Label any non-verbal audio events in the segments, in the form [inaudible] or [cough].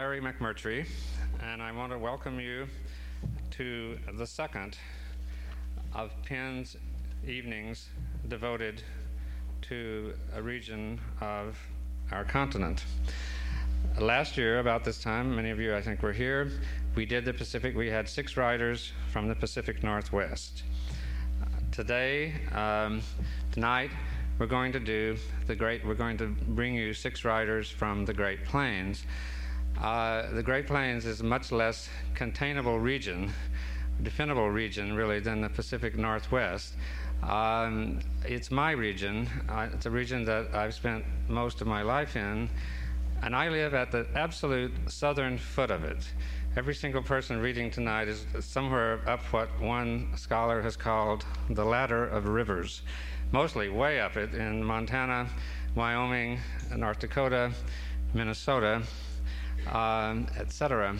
Larry McMurtry, and I want to welcome you to the second of Penn's evenings devoted to a region of our continent. Last year, about this time, many of you I think were here, we did the Pacific. We had six riders from the Pacific Northwest. Today, um, tonight, we're going to do the great, we're going to bring you six riders from the Great Plains. Uh, the Great Plains is a much less containable region, definable region, really, than the Pacific Northwest. Um, it's my region. Uh, it's a region that I've spent most of my life in, and I live at the absolute southern foot of it. Every single person reading tonight is somewhere up what one scholar has called the ladder of rivers, mostly way up it in Montana, Wyoming, North Dakota, Minnesota, um, etc.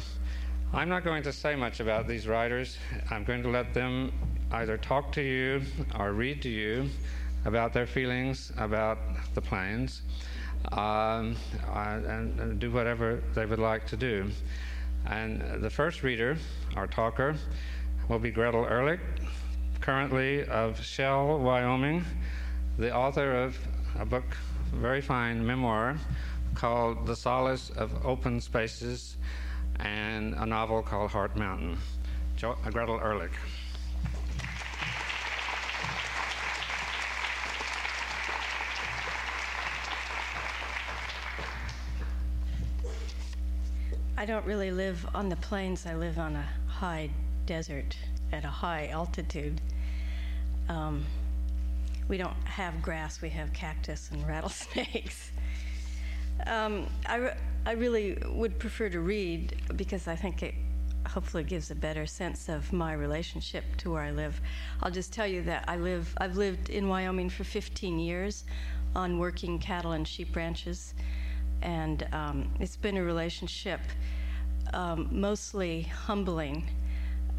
I'm not going to say much about these writers. I'm going to let them either talk to you or read to you about their feelings about the plains um, and, and, do whatever they would like to do. And the first reader, our talker, will be Gretel Ehrlich, currently of Shell, Wyoming, the author of a book, very fine memoir called The Solace of Open Spaces, and a novel called Heart Mountain. Jo- uh, Gretel Ehrlich. I don't really live on the plains. I live on a high desert at a high altitude. Um, we don't have grass, we have cactus and [laughs] rattlesnakes. Um, I, re- I really would prefer to read because I think it hopefully gives a better sense of my relationship to where I live. I'll just tell you that I live I've lived in Wyoming for 15 years on working cattle and sheep ranches, and um, it's been a relationship um, mostly humbling.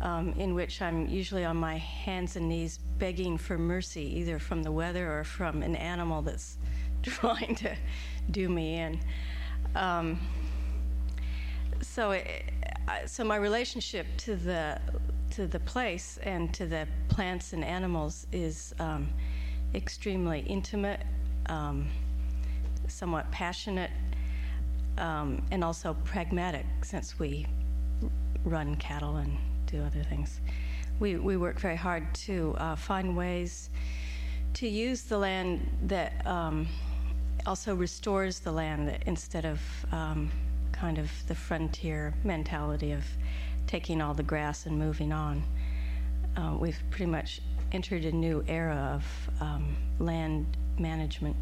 Um, in which I'm usually on my hands and knees begging for mercy, either from the weather or from an animal that's [laughs] trying to do me in. Um, so, it, so my relationship to the to the place and to the plants and animals is um, extremely intimate, um, somewhat passionate, um, and also pragmatic. Since we run cattle and do other things, we we work very hard to uh, find ways to use the land that um, also restores the land instead of um, kind of the frontier mentality of taking all the grass and moving on. Uh, we've pretty much entered a new era of um, land management.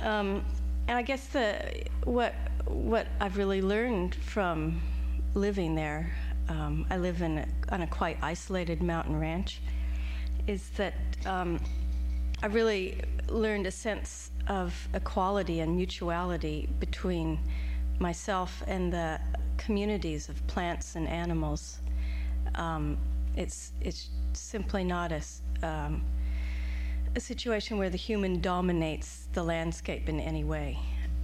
Um, and I guess the what what I've really learned from living there, um, I live in a, on a quite isolated mountain ranch, is that um, I really learned a sense of equality and mutuality between myself and the communities of plants and animals. Um, it's it's simply not a, um, a situation where the human dominates the landscape in any way.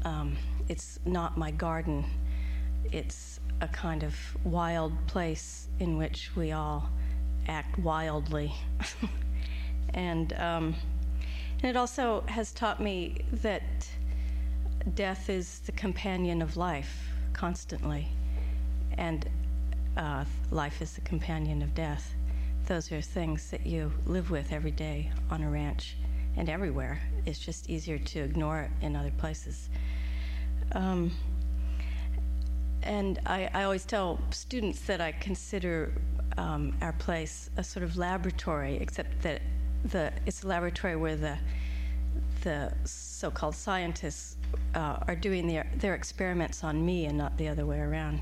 Um, it's not my garden. It's a kind of wild place in which we all act wildly. [laughs] and um, and it also has taught me that death is the companion of life constantly, and uh, life is the companion of death. Those are things that you live with every day on a ranch and everywhere. It's just easier to ignore it in other places. Um, and I, I, always tell students that I consider um, our place a sort of laboratory, except that the it's a laboratory where the the so-called scientists uh, are doing their their experiments on me and not the other way around.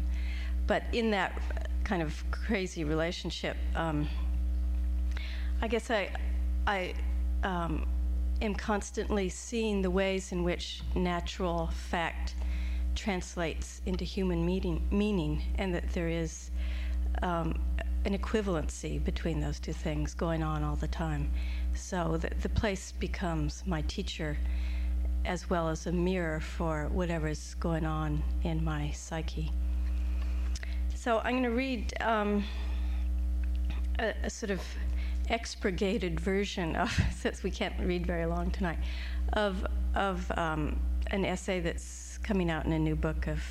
But in that kind of crazy relationship, um, I guess I I um, am constantly seeing the ways in which natural fact translates into human meaning, meaning and that there is um, an equivalency between those two things going on all the time. So the, the place becomes my teacher, as well as a mirror for whatever's going on in my psyche. So I'm going to read um, a, a, sort of expurgated version of, [laughs] since we can't read very long tonight, of, of um, an essay that's coming out in a new book of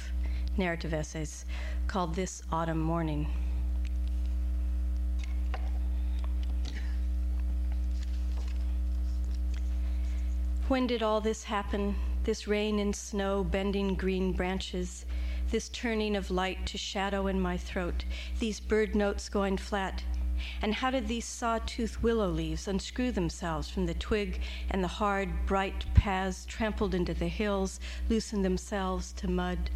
narrative essays called This Autumn Morning. When did all this happen? This rain and snow bending green branches, this turning of light to shadow in my throat, these bird notes going flat. And how did these sawtooth willow leaves unscrew themselves from the twig and the hard, bright paths trampled into the hills loosen themselves to mud?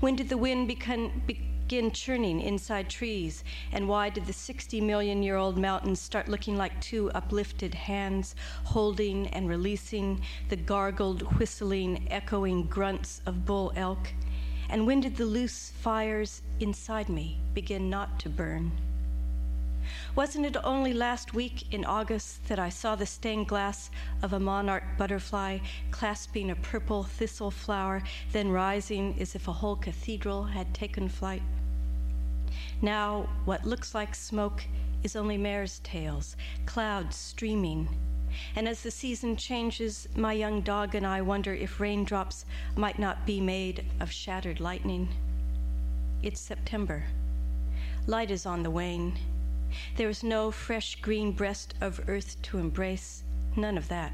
When did the wind begin, churning inside trees? And why did the 60 million year old mountains start looking like two uplifted hands, holding and releasing the gargled, whistling, echoing grunts of bull elk? And when did the loose fires inside me begin not to burn? Wasn't it only last week in August that I saw the stained glass of a monarch butterfly clasping a purple thistle flower, then rising as if a whole cathedral had taken flight? Now, what looks like smoke is only mare's tails, clouds streaming. And as the season changes, my young dog and I wonder if raindrops might not be made of shattered lightning. It's September. Light is on the wane. There is no fresh green breast of earth to embrace, none of that.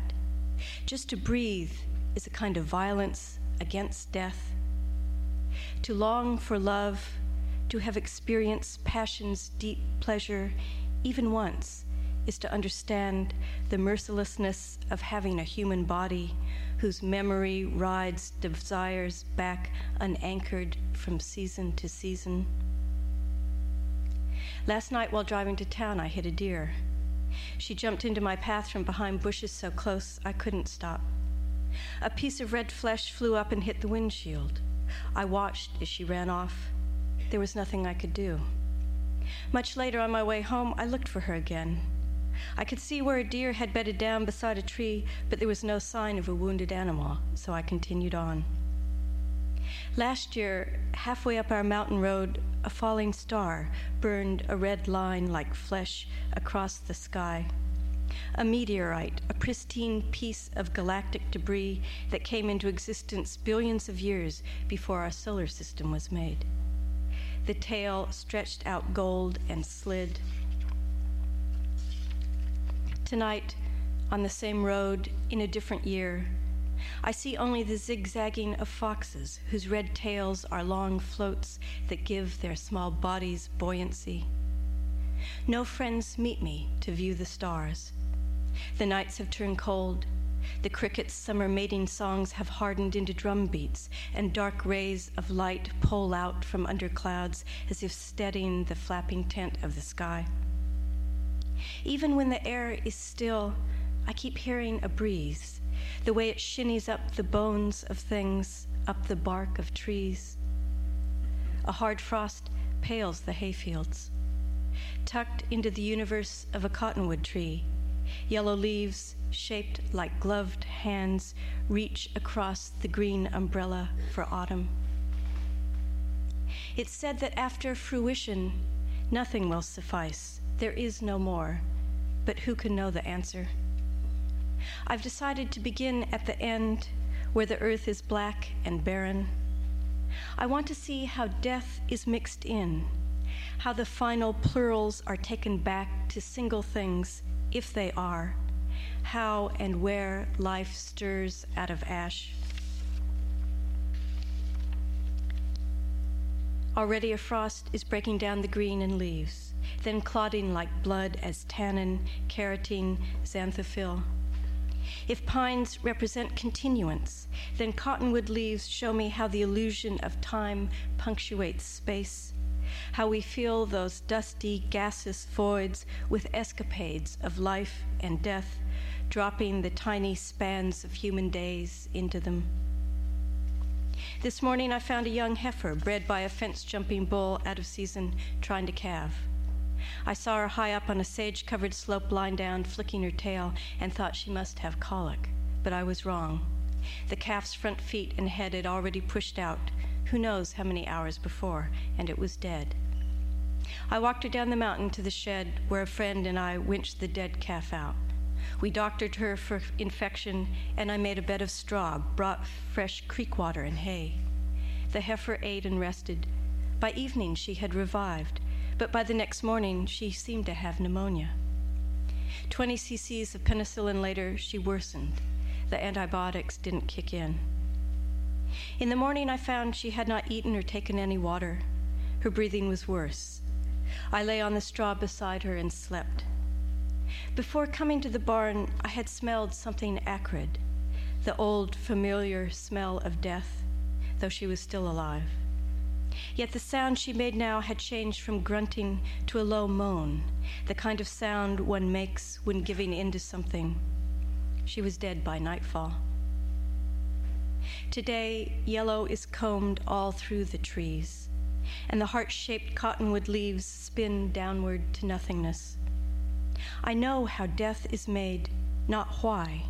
Just to breathe is a kind of violence against death. To long for love to have experienced passion's deep pleasure, even once, is to understand the mercilessness of having a human body whose memory rides desires back unanchored from season to season. Last night, while driving to town, I hit a deer. She jumped into my path from behind bushes so close I couldn't stop. A piece of red flesh flew up and hit the windshield. I watched as she ran off. There was nothing I could do. Much later, on my way home, I looked for her again. I could see where a deer had bedded down beside a tree, but there was no sign of a wounded animal, so I continued on. Last year, halfway up our mountain road, a falling star burned a red line like flesh across the sky. A meteorite, a pristine piece of galactic debris that came into existence billions of years before our solar system was made. The tail stretched out gold and slid. Tonight, on the same road, in a different year, I see only the zigzagging of foxes whose red tails are long floats that give their small bodies buoyancy. No friends meet me to view the stars. The nights have turned cold. The crickets' summer mating songs have hardened into drum beats, and dark rays of light pole out from under clouds as if steadying the flapping tent of the sky. Even when the air is still, I keep hearing a breeze, the way it shinnies up the bones of things, up the bark of trees. A hard frost pales the hayfields. Tucked into the universe of a cottonwood tree, yellow leaves shaped like gloved hands, reach across the green umbrella for autumn. It's said that after fruition, nothing will suffice. There is no more. But who can know the answer? I've decided to begin at the end, where the earth is black and barren. I want to see how death is mixed in, how the final plurals are taken back to single things, if they are how and where life stirs out of ash. Already a frost is breaking down the green and leaves, then clotting like blood as tannin, carotene, xanthophyll. If pines represent continuance, then cottonwood leaves show me how the illusion of time punctuates space how we fill those dusty, gaseous voids with escapades of life and death, dropping the tiny spans of human days into them. This morning I found a young heifer bred by a fence jumping bull out of season trying to calve. I saw her high up on a sage covered slope lying down, flicking her tail, and thought she must have colic, but I was wrong. The calf's front feet and head had already pushed out, who knows how many hours before, and it was dead. I walked her down the mountain to the shed where a friend and I winched the dead calf out. We doctored her for infection, and I made a bed of straw, brought fresh creek water and hay. The heifer ate and rested. By evening, she had revived, but by the next morning, she seemed to have pneumonia. 20 cc's of penicillin later, she worsened. The antibiotics didn't kick in. In the morning, I found she had not eaten or taken any water. Her breathing was worse. I lay on the straw beside her and slept. Before coming to the barn, I had smelled something acrid, the old familiar smell of death, though she was still alive. Yet the sound she made now had changed from grunting to a low moan, the kind of sound one makes when giving in to something. She was dead by nightfall. Today, yellow is combed all through the trees, and the heart shaped cottonwood leaves spin downward to nothingness. I know how death is made, not why,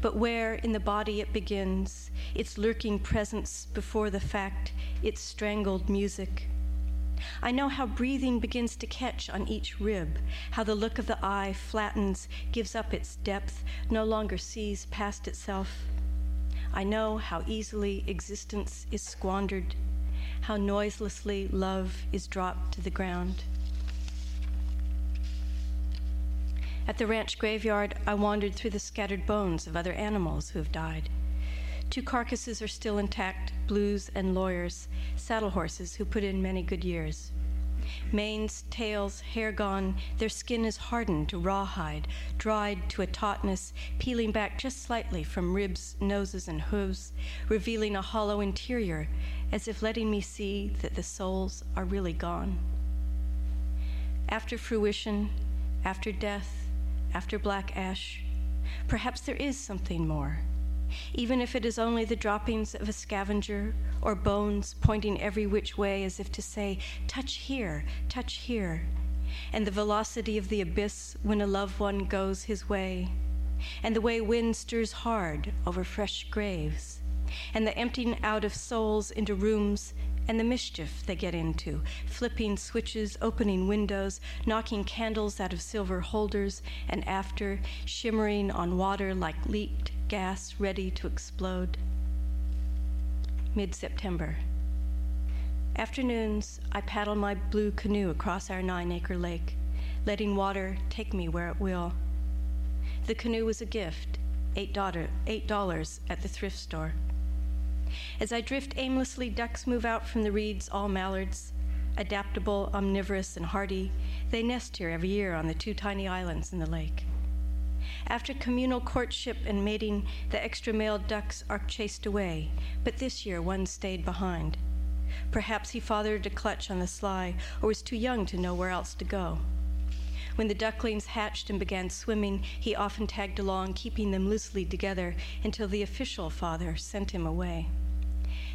but where in the body it begins, its lurking presence before the fact, its strangled music. I know how breathing begins to catch on each rib, how the look of the eye flattens, gives up its depth, no longer sees past itself. I know how easily existence is squandered, how noiselessly love is dropped to the ground. At the ranch graveyard, I wandered through the scattered bones of other animals who have died. Two carcasses are still intact blues and lawyers, saddle horses who put in many good years. Manes, tails, hair gone, their skin is hardened to rawhide, dried to a tautness, peeling back just slightly from ribs, noses, and hooves, revealing a hollow interior, as if letting me see that the souls are really gone. After fruition, after death, after black ash, perhaps there is something more, even if it is only the droppings of a scavenger or bones pointing every which way as if to say, Touch here, touch here, and the velocity of the abyss when a loved one goes his way, and the way wind stirs hard over fresh graves, and the emptying out of souls into rooms and the mischief they get into, flipping switches, opening windows, knocking candles out of silver holders, and after shimmering on water like leaked gas ready to explode. Mid September. Afternoons, I paddle my blue canoe across our nine acre lake, letting water take me where it will. The canoe was a gift, $8 at the thrift store. As I drift aimlessly, ducks move out from the reeds, all mallards. Adaptable, omnivorous, and hardy, they nest here every year on the two tiny islands in the lake. After communal courtship and mating, the extra male ducks are chased away, but this year one stayed behind. Perhaps he fathered a clutch on the sly or was too young to know where else to go. When the ducklings hatched and began swimming, he often tagged along, keeping them loosely together until the official father sent him away.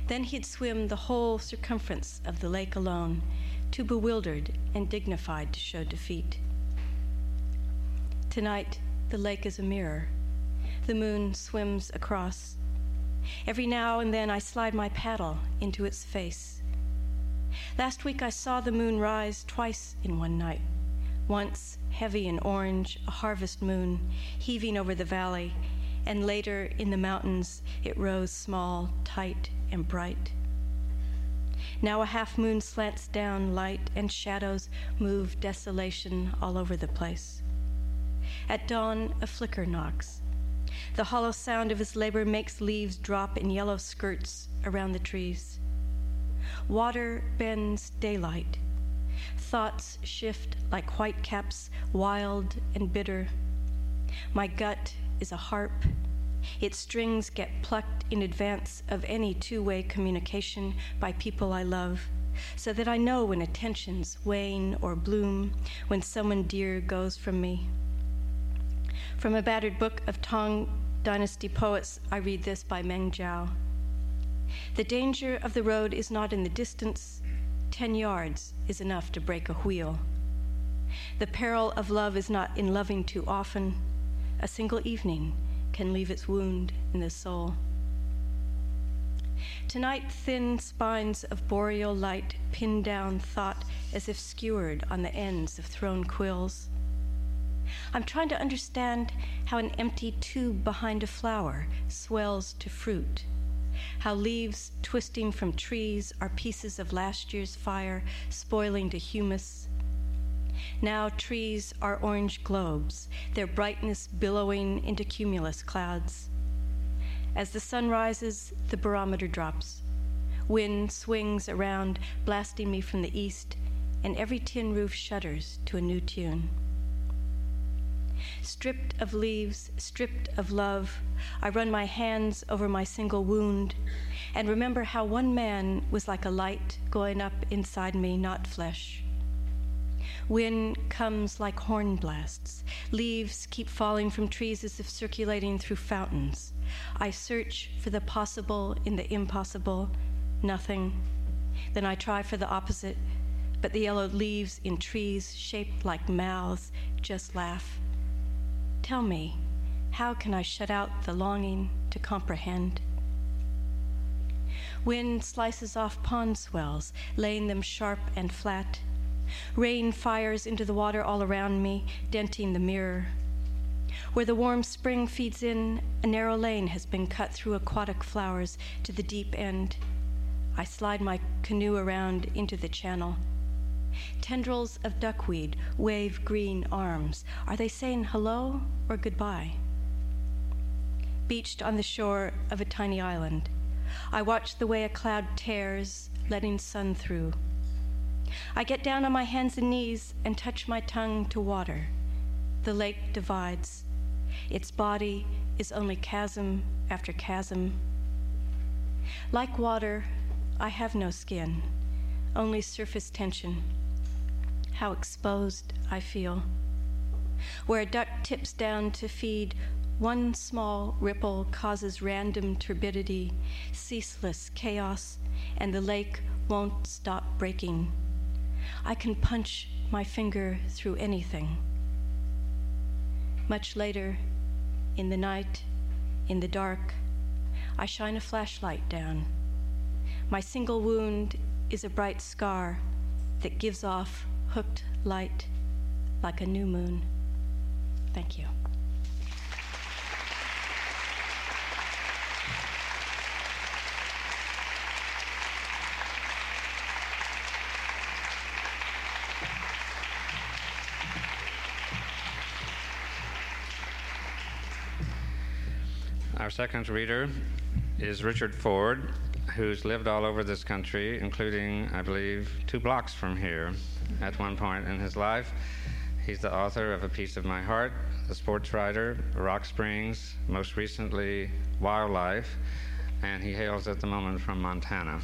Then he'd swim the whole circumference of the lake alone, too bewildered and dignified to show defeat. Tonight, the lake is a mirror. The moon swims across. Every now and then I slide my paddle into its face. Last week I saw the moon rise twice in one night once heavy and orange, a harvest moon, heaving over the valley, and later in the mountains it rose small, tight, and bright. Now a half moon slants down, light and shadows move desolation all over the place. At dawn, a flicker knocks. The hollow sound of his labor makes leaves drop in yellow skirts around the trees. Water bends daylight Thoughts shift like whitecaps, wild and bitter. My gut is a harp. Its strings get plucked in advance of any two way communication by people I love, so that I know when attentions wane or bloom, when someone dear goes from me. From a battered book of Tang Dynasty poets, I read this by Meng Jiao. The danger of the road is not in the distance, 10 yards is enough to break a wheel. The peril of love is not in loving too often. A single evening can leave its wound in the soul. Tonight, thin spines of boreal light pin down thought as if skewered on the ends of thrown quills. I'm trying to understand how an empty tube behind a flower swells to fruit, how leaves twisting from trees are pieces of last year's fire spoiling to humus. Now trees are orange globes, their brightness billowing into cumulus clouds. As the sun rises, the barometer drops. Wind swings around, blasting me from the east, and every tin roof shudders to a new tune. Stripped of leaves, stripped of love, I run my hands over my single wound and remember how one man was like a light going up inside me, not flesh. Wind comes like horn blasts. Leaves keep falling from trees as if circulating through fountains. I search for the possible in the impossible, nothing. Then I try for the opposite, but the yellow leaves in trees shaped like mouths just laugh. Tell me, how can I shut out the longing to comprehend? Wind slices off pond swells, laying them sharp and flat. Rain fires into the water all around me, denting the mirror. Where the warm spring feeds in, a narrow lane has been cut through aquatic flowers to the deep end. I slide my canoe around into the channel. Tendrils of duckweed wave green arms. Are they saying hello or goodbye? Beached on the shore of a tiny island, I watch the way a cloud tears, letting sun through. I get down on my hands and knees and touch my tongue to water. The lake divides. Its body is only chasm after chasm. Like water, I have no skin, only surface tension. How exposed I feel. Where a duck tips down to feed, one small ripple causes random turbidity, ceaseless chaos, and the lake won't stop breaking. I can punch my finger through anything. Much later, in the night, in the dark, I shine a flashlight down. My single wound is a bright scar that gives off hooked light like a new moon. Thank you. Our second reader is Richard Ford, who's lived all over this country, including, I believe, two blocks from here at one point in his life. He's the author of A Piece of My Heart, the sports writer, Rock Springs, most recently, Wildlife, and he hails at the moment from Montana.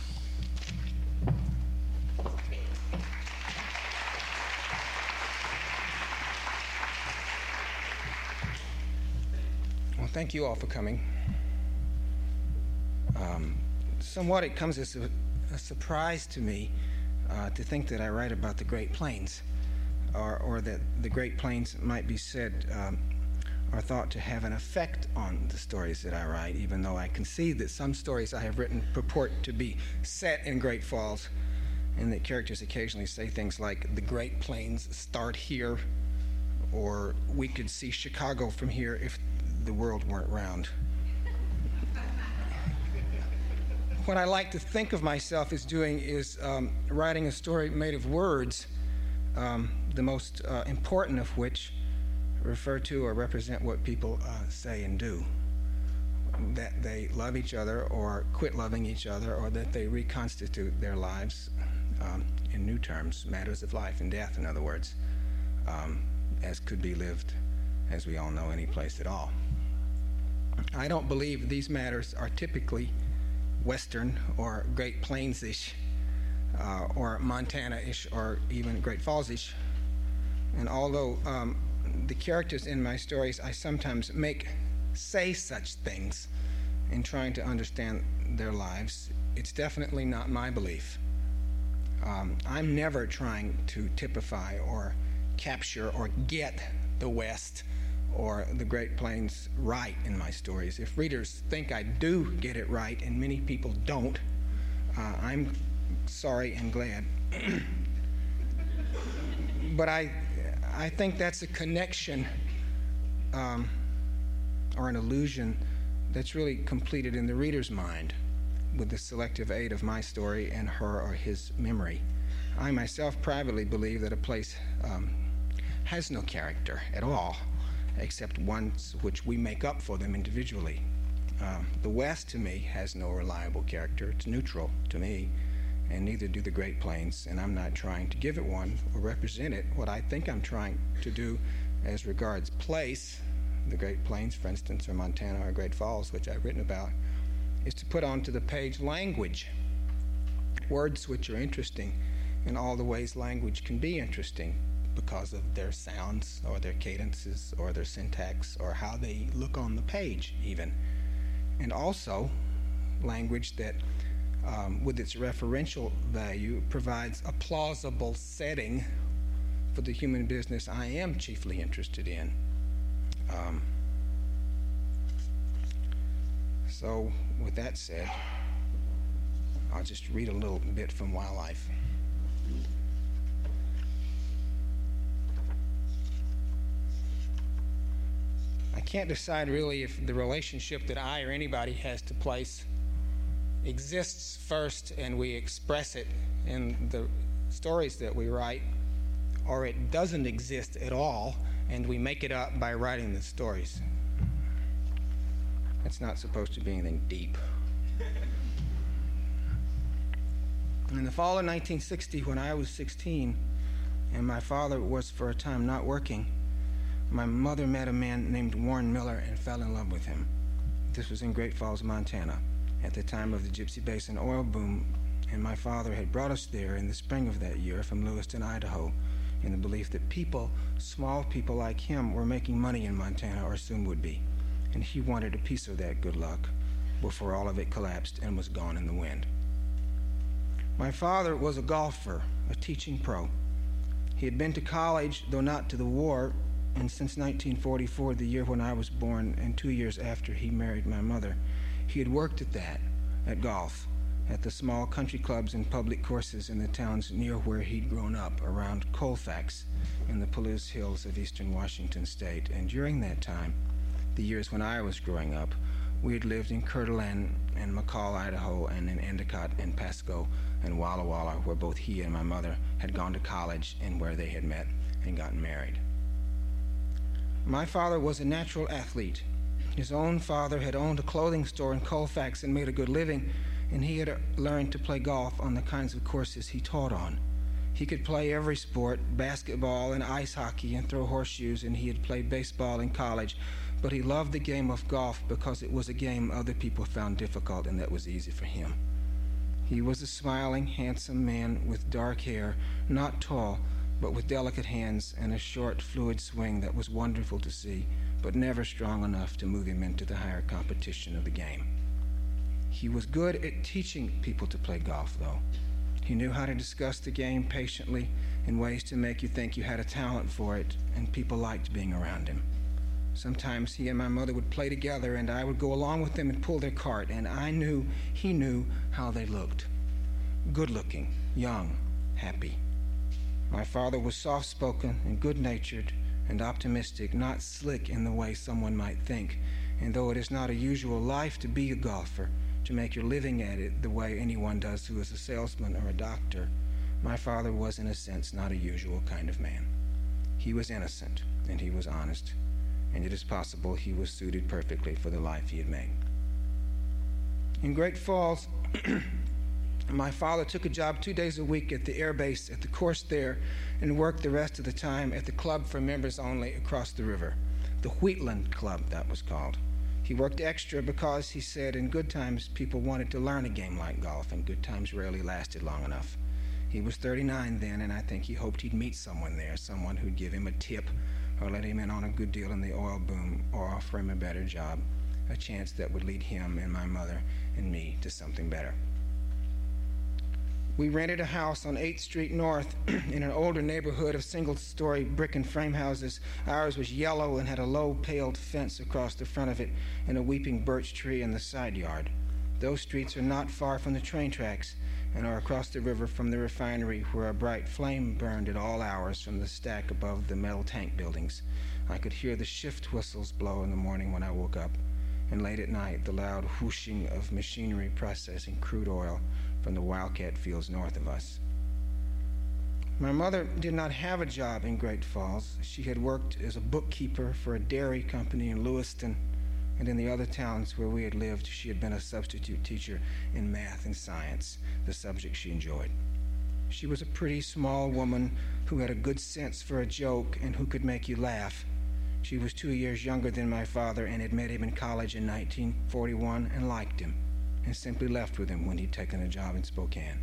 Well, thank you all for coming. Um, somewhat it comes as a, a surprise to me uh, to think that I write about the Great Plains, or, or that the Great Plains might be said um, are thought to have an effect on the stories that I write, even though I concede that some stories I have written purport to be set in Great Falls, and that characters occasionally say things like, the Great Plains start here, or we could see Chicago from here if the world weren't round. What I like to think of myself as doing is um, writing a story made of words, um, the most uh, important of which refer to or represent what people uh, say and do. That they love each other or quit loving each other, or that they reconstitute their lives um, in new terms, matters of life and death, in other words, um, as could be lived, as we all know, any place at all. I don't believe these matters are typically Western or Great Plains ish, uh, or Montana ish, or even Great Falls ish. And although um, the characters in my stories, I sometimes make say such things in trying to understand their lives, it's definitely not my belief. Um, I'm never trying to typify or capture or get the West or the Great Plains right in my stories. If readers think I do get it right, and many people don't, uh, I'm sorry and glad. [clears throat] but I, I think that's a connection um, or an illusion that's really completed in the reader's mind with the selective aid of my story and her or his memory. I myself privately believe that a place um, has no character at all, except ones which we make up for them individually. Um, the West, to me, has no reliable character. It's neutral to me, and neither do the Great Plains, and I'm not trying to give it one or represent it. What I think I'm trying to do as regards place, the Great Plains, for instance, or Montana or Great Falls, which I've written about, is to put onto the page language, words which are interesting in all the ways language can be interesting because of their sounds or their cadences or their syntax or how they look on the page, even. And also, language that, um, with its referential value, provides a plausible setting for the human business I am chiefly interested in. Um, so, with that said, I'll just read a little bit from Wildlife. Can't decide really if the relationship that I or anybody has to place exists first and we express it in the stories that we write, or it doesn't exist at all and we make it up by writing the stories. That's not supposed to be anything deep. [laughs] In the fall of 1960, when I was 16 and my father was for a time not working, my mother met a man named Warren Miller and fell in love with him. This was in Great Falls, Montana, at the time of the Gypsy Basin oil boom, and my father had brought us there in the spring of that year from Lewiston, Idaho, in the belief that people, small people like him, were making money in Montana or soon would be. And he wanted a piece of that good luck before all of it collapsed and was gone in the wind. My father was a golfer, a teaching pro. He had been to college, though not to the war, and since 1944, the year when I was born, and two years after he married my mother, he had worked at that, at golf, at the small country clubs and public courses in the towns near where he'd grown up, around Colfax in the Palouse Hills of eastern Washington state. And during that time, the years when I was growing up, we had lived in d'Alene and McCall, Idaho, and in Endicott and Pasco and Walla Walla, where both he and my mother had gone to college and where they had met and gotten married. My father was a natural athlete. His own father had owned a clothing store in Colfax and made a good living, and he had learned to play golf on the kinds of courses he taught on. He could play every sport basketball and ice hockey and throw horseshoes, and he had played baseball in college. But he loved the game of golf because it was a game other people found difficult and that was easy for him. He was a smiling, handsome man with dark hair, not tall, but with delicate hands and a short, fluid swing that was wonderful to see, but never strong enough to move him into the higher competition of the game. He was good at teaching people to play golf, though. He knew how to discuss the game patiently in ways to make you think you had a talent for it, and people liked being around him. Sometimes he and my mother would play together, and I would go along with them and pull their cart, and I knew he knew how they looked good looking, young, happy. My father was soft spoken and good natured and optimistic, not slick in the way someone might think. And though it is not a usual life to be a golfer, to make your living at it the way anyone does who is a salesman or a doctor, my father was, in a sense, not a usual kind of man. He was innocent and he was honest, and it is possible he was suited perfectly for the life he had made. In Great Falls, [clears throat] My father took a job two days a week at the air base at the course there and worked the rest of the time at the club for members only across the river. The Wheatland Club, that was called. He worked extra because, he said, in good times people wanted to learn a game like golf, and good times rarely lasted long enough. He was 39 then, and I think he hoped he'd meet someone there, someone who'd give him a tip or let him in on a good deal in the oil boom or offer him a better job, a chance that would lead him and my mother and me to something better. We rented a house on 8th Street North [clears throat] in an older neighborhood of single story brick and frame houses. Ours was yellow and had a low paled fence across the front of it and a weeping birch tree in the side yard. Those streets are not far from the train tracks and are across the river from the refinery where a bright flame burned at all hours from the stack above the metal tank buildings. I could hear the shift whistles blow in the morning when I woke up, and late at night the loud whooshing of machinery processing crude oil from the wildcat fields north of us. My mother did not have a job in Great Falls. She had worked as a bookkeeper for a dairy company in Lewiston, and in the other towns where we had lived, she had been a substitute teacher in math and science, the subject she enjoyed. She was a pretty small woman who had a good sense for a joke and who could make you laugh. She was two years younger than my father and had met him in college in 1941 and liked him, and simply left with him when he'd taken a job in Spokane.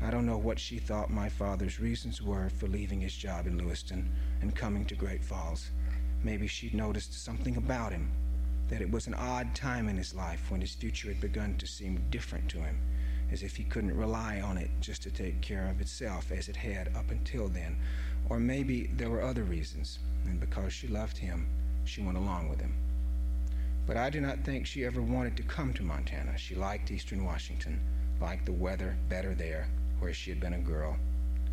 I don't know what she thought my father's reasons were for leaving his job in Lewiston and coming to Great Falls. Maybe she'd noticed something about him, that it was an odd time in his life when his future had begun to seem different to him, as if he couldn't rely on it just to take care of itself as it had up until then. Or maybe there were other reasons, and because she loved him, she went along with him. But I do not think she ever wanted to come to Montana. She liked eastern Washington, liked the weather better there where she had been a girl.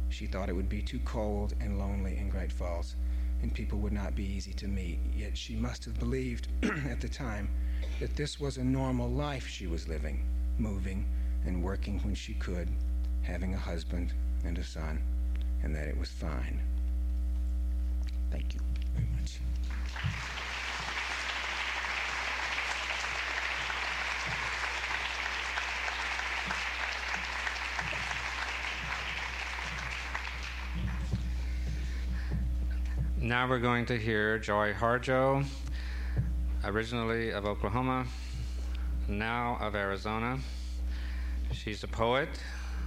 She thought it would be too cold and lonely in Great Falls, and people would not be easy to meet. Yet she must have believed [clears throat] at the time that this was a normal life she was living, moving and working when she could, having a husband and a son, and that it was fine. Thank you Now we're going to hear Joy Harjo, originally of Oklahoma, now of Arizona. She's a poet.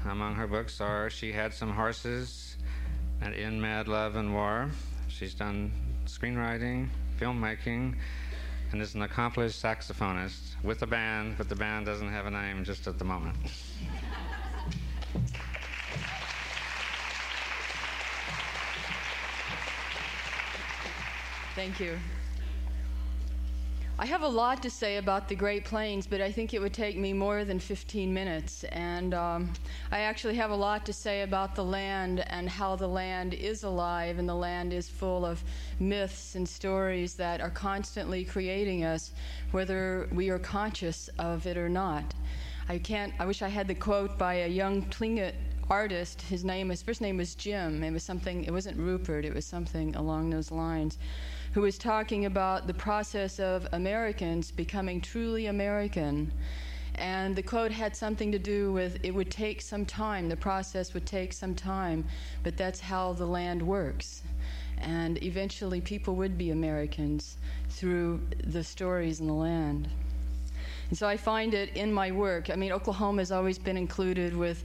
Among her books are She Had Some Horses and In Mad Love and War. She's done screenwriting, filmmaking, and is an accomplished saxophonist with a band, but the band doesn't have a name just at the moment. [laughs] Thank you. I have a lot to say about the Great Plains, but I think it would take me more than 15 minutes. And um, I actually have a lot to say about the land and how the land is alive, and the land is full of myths and stories that are constantly creating us, whether we are conscious of it or not. I can't. I wish I had the quote by a young Tlingit artist. His name, his first name was Jim. It was something. It wasn't Rupert. It was something along those lines who was talking about the process of Americans becoming truly American. And the quote had something to do with it would take some time, the process would take some time, but that's how the land works. And eventually, people would be Americans through the stories in the land. And so I find it in my work. I mean, Oklahoma has always been included with,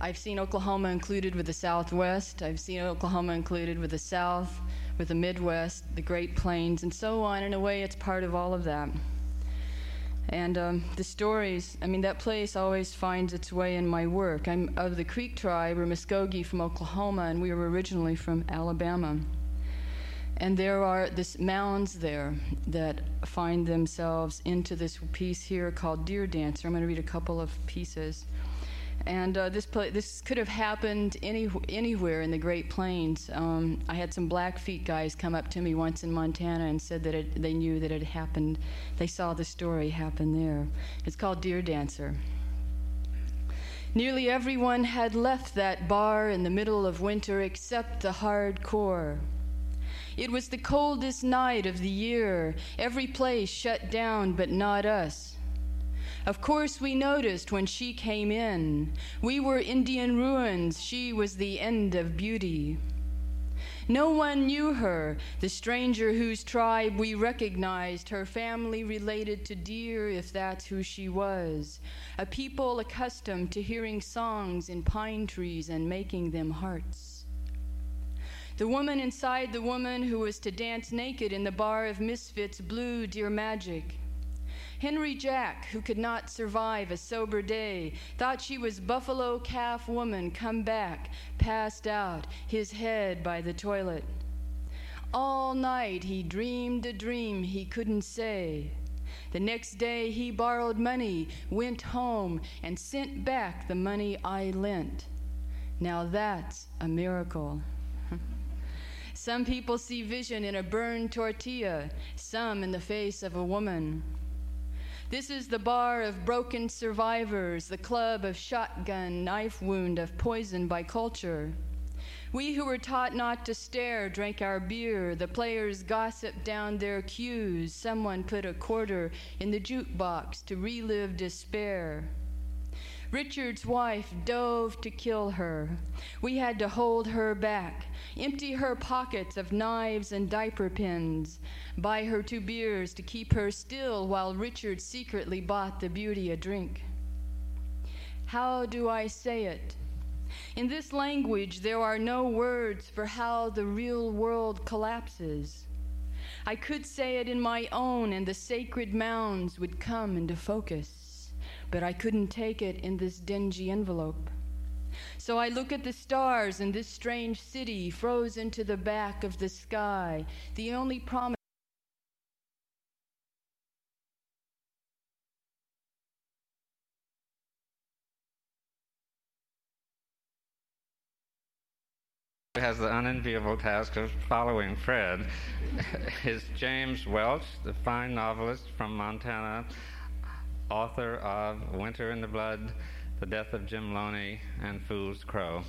I've seen Oklahoma included with the Southwest, I've seen Oklahoma included with the South with the Midwest, the Great Plains, and so on. In a way, it's part of all of that. And um, the stories, I mean, that place always finds its way in my work. I'm of the Creek tribe, or Muskogee from Oklahoma, and we were originally from Alabama. And there are this mounds there that find themselves into this piece here called Deer Dancer. I'm going to read a couple of pieces. And uh, this this could have happened any, anywhere in the Great Plains. Um, I had some Blackfeet guys come up to me once in Montana and said that it, they knew that it happened. They saw the story happen there. It's called Deer Dancer. Nearly everyone had left that bar in the middle of winter except the hardcore. It was the coldest night of the year. Every place shut down, but not us. Of course, we noticed when she came in. We were Indian ruins, she was the end of beauty. No one knew her, the stranger whose tribe we recognized, her family related to deer, if that's who she was, a people accustomed to hearing songs in pine trees and making them hearts. The woman inside the woman who was to dance naked in the bar of misfits blew deer magic. Henry Jack, who could not survive a sober day, thought she was buffalo calf woman come back, passed out, his head by the toilet. All night he dreamed a dream he couldn't say. The next day he borrowed money, went home, and sent back the money I lent. Now that's a miracle. [laughs] some people see vision in a burned tortilla, some in the face of a woman. This is the bar of broken survivors, the club of shotgun, knife wound, of poison by culture. We who were taught not to stare drank our beer. The players gossiped down their cues. Someone put a quarter in the jukebox to relive despair. Richard's wife dove to kill her. We had to hold her back, empty her pockets of knives and diaper pins, buy her two beers to keep her still while Richard secretly bought the beauty a drink. How do I say it? In this language, there are no words for how the real world collapses. I could say it in my own, and the sacred mounds would come into focus, but I couldn't take it in this dingy envelope. So I look at the stars in this strange city, froze into the back of the sky, the only promise. has the unenviable task of following Fred [laughs] is James Welch, the fine novelist from Montana, author of Winter in the Blood, The Death of Jim Loney, and Fools Crow.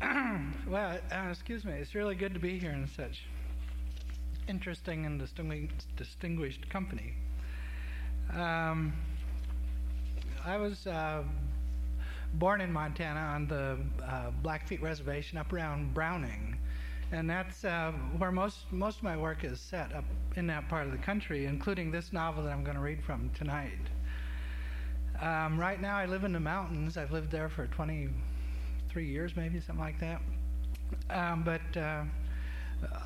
[clears throat] Well, uh, excuse me. It's really good to be here in such interesting and distinguished, distinguished company. Um, I was uh, born in Montana on the uh, Blackfeet Reservation up around Browning, and that's uh, where most most of my work is set up in that part of the country, including this novel that I'm going to read from tonight. Um, right now, I live in the mountains. I've lived there for 23 years, maybe something like that. Um, but uh,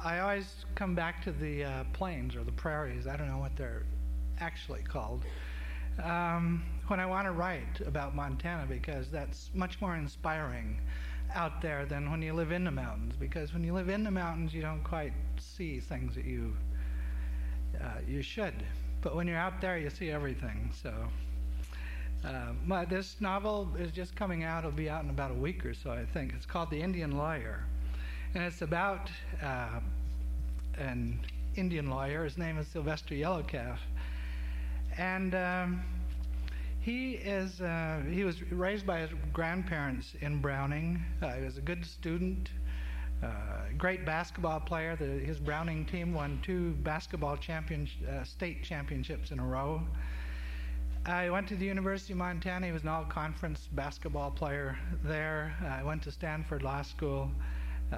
I always come back to the uh, plains or the prairies. I don't know what they're actually called. Um, when I want to write about Montana, because that's much more inspiring out there than when you live in the mountains. Because when you live in the mountains, you don't quite see things that you uh, you should. But when you're out there, you see everything. So. Uh, this novel is just coming out. It'll be out in about a week or so, I think. It's called The Indian Lawyer. And it's about uh, an Indian lawyer. His name is Sylvester Yellowcalf. And um, he is uh, he was raised by his grandparents in Browning. Uh, he was a good student, uh, great basketball player. The, his Browning team won two basketball champion, uh, state championships in a row. I went to the University of Montana. He was an all conference basketball player there. I went to Stanford Law School. Uh,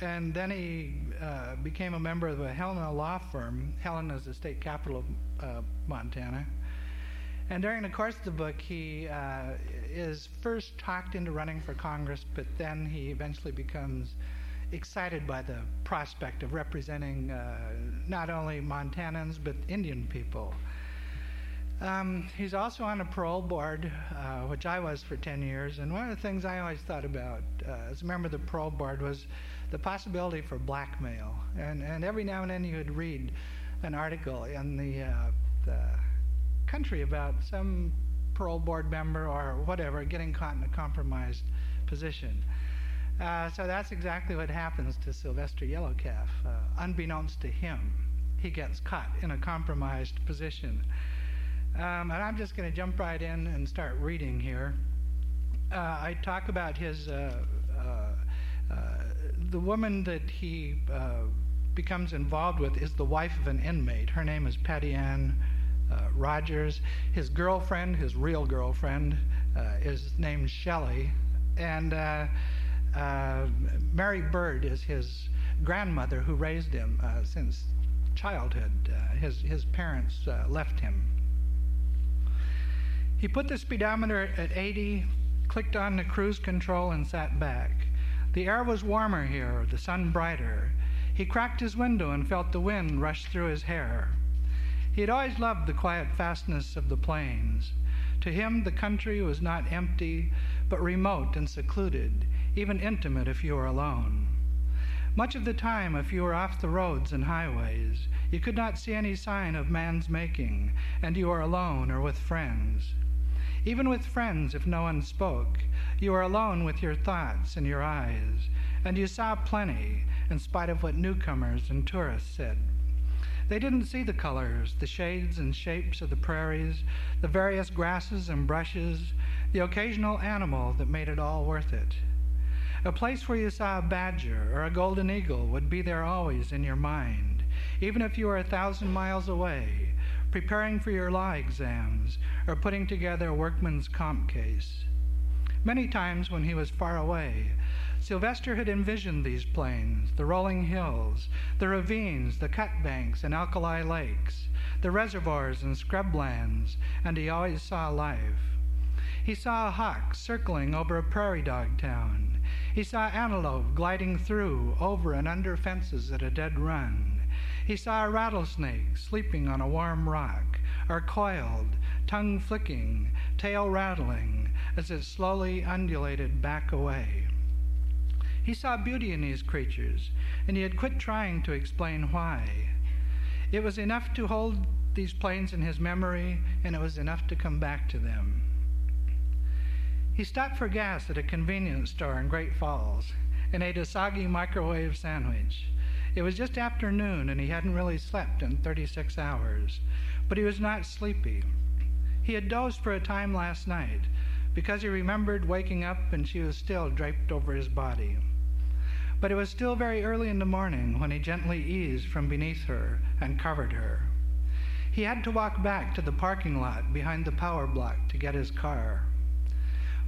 and then he uh, became a member of the Helena law firm. Helena is the state capital of uh, Montana. And during the course of the book, he uh, is first talked into running for Congress, but then he eventually becomes excited by the prospect of representing uh, not only Montanans but Indian people. Um, he's also on a parole board, uh, which I was for 10 years. And one of the things I always thought about uh, as a member of the parole board was the possibility for blackmail. And, and every now and then you would read an article in the, uh, the country about some parole board member or whatever getting caught in a compromised position. Uh, so that's exactly what happens to Sylvester Yellowcalf. Uh, unbeknownst to him, he gets caught in a compromised position. Um, and I'm just going to jump right in and start reading here. Uh, I talk about his, uh, uh, uh the woman that he becomes involved with is the wife of an inmate. Her name is Patty Ann uh, Rogers. His girlfriend, his real girlfriend, uh, is named Shelley. And uh, uh, Mary Bird is his grandmother who raised him since childhood. his, his parents left him he put the speedometer at 80, clicked on the cruise control, and sat back. The air was warmer here, the sun brighter. He cracked his window and felt the wind rush through his hair. He had always loved the quiet fastness of the plains. To him, the country was not empty, but remote and secluded, even intimate if you were alone. Much of the time, if you were off the roads and highways, you could not see any sign of man's making, and you were alone or with friends. Even with friends, if no one spoke, you were alone with your thoughts and your eyes, and you saw plenty, in spite of what newcomers and tourists said. They didn't see the colors, the shades and shapes of the prairies, the various grasses and brushes, the occasional animal that made it all worth it. A place where you saw a badger or a golden eagle would be there always in your mind, even if you were a thousand miles away, preparing for your law exams or putting together a workman's comp case. Many times when he was far away, Sylvester had envisioned these plains, the rolling hills, the ravines, the cut banks and alkali lakes, the reservoirs and scrublands, and he always saw life. He saw a hawk circling over a prairie dog town. He saw antelope gliding through, over, and under fences at a dead run. He saw a rattlesnake sleeping on a warm rock, or coiled, tongue flicking, tail rattling, as it slowly undulated back away. He saw beauty in these creatures, and he had quit trying to explain why. It was enough to hold these plains in his memory, and it was enough to come back to them. He stopped for gas at a convenience store in Great Falls and ate a soggy microwave sandwich. It was just after noon, and he hadn't really slept in 36 hours, but he was not sleepy. He had dozed for a time last night because he remembered waking up and she was still draped over his body. But it was still very early in the morning when he gently eased from beneath her and covered her. He had to walk back to the parking lot behind the power block to get his car.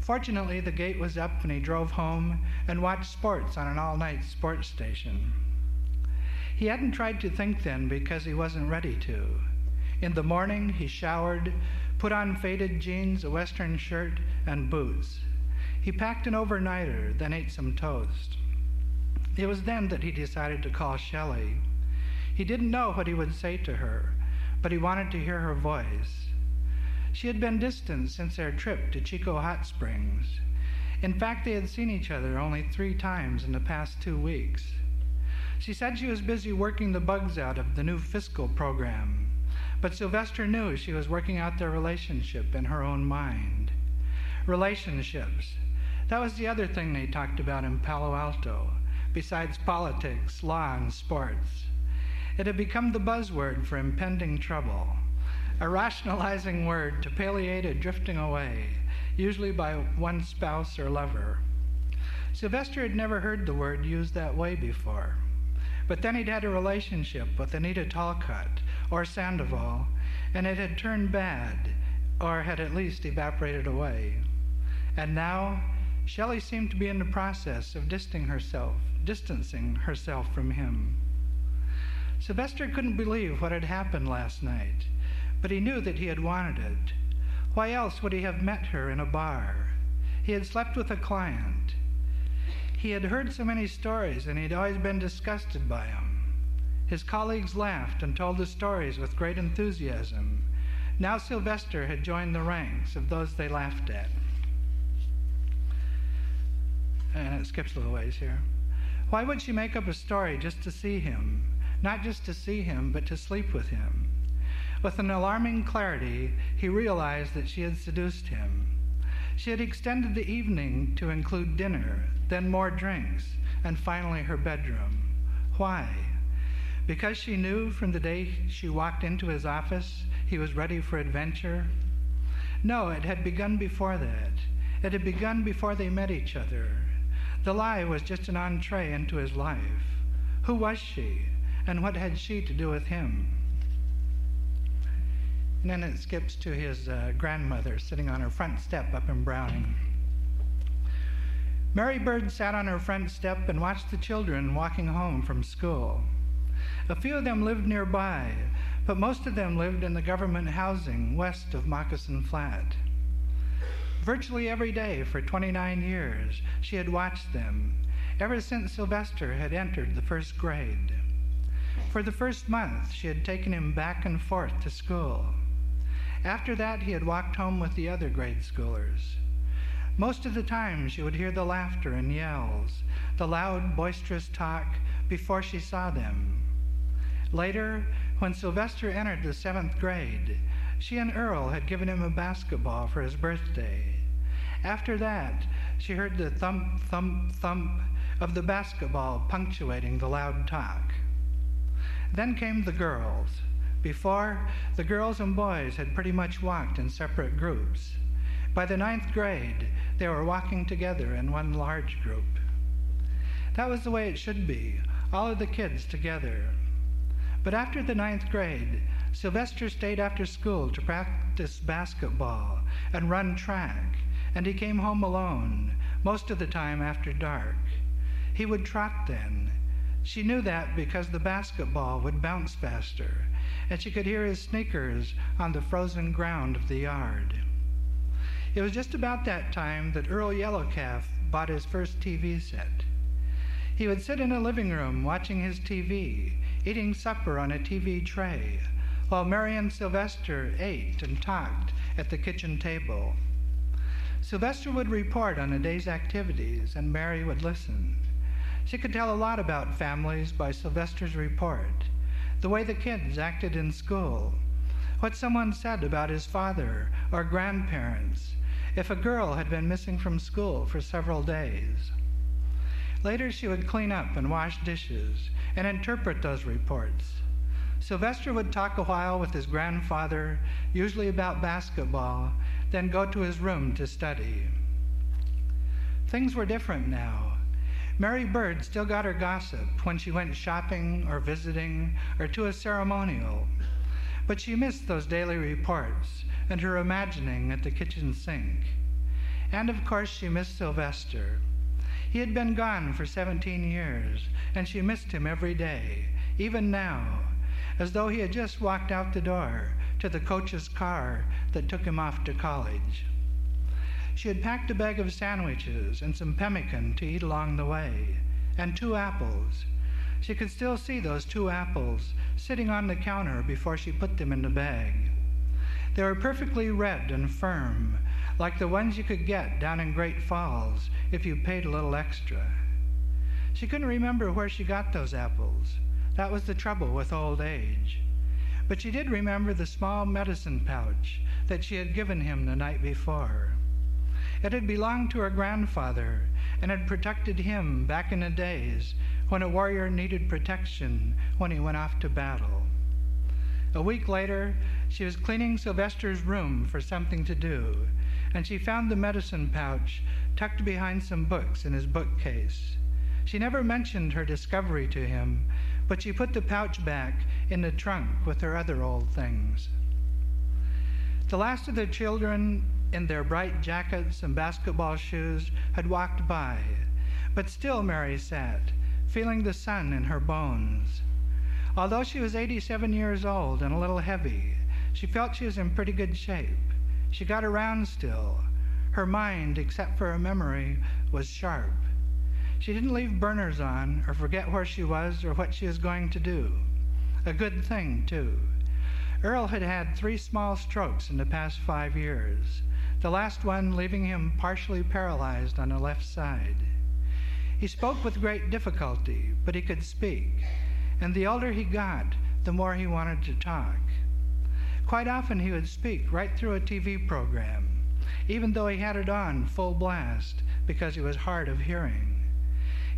Fortunately, the gate was up when he drove home and watched sports on an all night sports station. He hadn't tried to think then because he wasn't ready to. In the morning, he showered, put on faded jeans, a western shirt, and boots. He packed an overnighter, then ate some toast. It was then that he decided to call Shelley. He didn't know what he would say to her, but he wanted to hear her voice. She had been distant since their trip to Chico Hot Springs. In fact, they had seen each other only three times in the past two weeks. She said she was busy working the bugs out of the new fiscal program, but Sylvester knew she was working out their relationship in her own mind. Relationships. That was the other thing they talked about in Palo Alto, besides politics, law, and sports. It had become the buzzword for impending trouble a rationalizing word to palliate a drifting away, usually by one spouse or lover. Sylvester had never heard the word used that way before. But then he'd had a relationship with Anita Talcott or Sandoval, and it had turned bad, or had at least evaporated away. And now, Shelley seemed to be in the process of distancing herself, distancing herself from him. Sylvester couldn't believe what had happened last night but he knew that he had wanted it. Why else would he have met her in a bar? He had slept with a client. He had heard so many stories, and he had always been disgusted by them. His colleagues laughed and told the stories with great enthusiasm. Now Sylvester had joined the ranks of those they laughed at. And it skips a little ways here. Why would she make up a story just to see him? Not just to see him, but to sleep with him. With an alarming clarity, he realized that she had seduced him. She had extended the evening to include dinner, then more drinks, and finally her bedroom. Why? Because she knew from the day she walked into his office he was ready for adventure? No, it had begun before that. It had begun before they met each other. The lie was just an entree into his life. Who was she, and what had she to do with him? And then it skips to his uh, grandmother sitting on her front step up in Browning. Mary Bird sat on her front step and watched the children walking home from school. A few of them lived nearby, but most of them lived in the government housing west of Moccasin Flat. Virtually every day for 29 years, she had watched them, ever since Sylvester had entered the first grade. For the first month, she had taken him back and forth to school. After that, he had walked home with the other grade schoolers. Most of the time, she would hear the laughter and yells, the loud, boisterous talk before she saw them. Later, when Sylvester entered the seventh grade, she and Earl had given him a basketball for his birthday. After that, she heard the thump, thump, thump of the basketball punctuating the loud talk. Then came the girls. Before, the girls and boys had pretty much walked in separate groups. By the ninth grade, they were walking together in one large group. That was the way it should be, all of the kids together. But after the ninth grade, Sylvester stayed after school to practice basketball and run track, and he came home alone, most of the time after dark. He would trot then. She knew that because the basketball would bounce faster, and she could hear his sneakers on the frozen ground of the yard. It was just about that time that Earl Yellowcalf bought his first TV set. He would sit in a living room watching his TV, eating supper on a TV tray, while Mary and Sylvester ate and talked at the kitchen table. Sylvester would report on a day's activities, and Mary would listen. She could tell a lot about families by Sylvester's report the way the kids acted in school, what someone said about his father or grandparents, if a girl had been missing from school for several days. Later, she would clean up and wash dishes and interpret those reports. Sylvester would talk a while with his grandfather, usually about basketball, then go to his room to study. Things were different now. Mary Bird still got her gossip when she went shopping or visiting or to a ceremonial, but she missed those daily reports and her imagining at the kitchen sink. And of course, she missed Sylvester. He had been gone for 17 years, and she missed him every day, even now, as though he had just walked out the door to the coach's car that took him off to college. She had packed a bag of sandwiches and some pemmican to eat along the way, and two apples. She could still see those two apples sitting on the counter before she put them in the bag. They were perfectly red and firm, like the ones you could get down in Great Falls if you paid a little extra. She couldn't remember where she got those apples. That was the trouble with old age. But she did remember the small medicine pouch that she had given him the night before. It had belonged to her grandfather and had protected him back in the days when a warrior needed protection when he went off to battle. A week later, she was cleaning Sylvester's room for something to do, and she found the medicine pouch tucked behind some books in his bookcase. She never mentioned her discovery to him, but she put the pouch back in the trunk with her other old things. The last of the children in their bright jackets and basketball shoes had walked by, but still Mary sat, feeling the sun in her bones. Although she was 87 years old and a little heavy, she felt she was in pretty good shape. She got around still. Her mind, except for her memory, was sharp. She didn't leave burners on or forget where she was or what she was going to do. A good thing, too. Earl had had three small strokes in the past five years, the last one leaving him partially paralyzed on the left side. He spoke with great difficulty, but he could speak, and the older he got, the more he wanted to talk. Quite often he would speak right through a TV program, even though he had it on full blast because he was hard of hearing.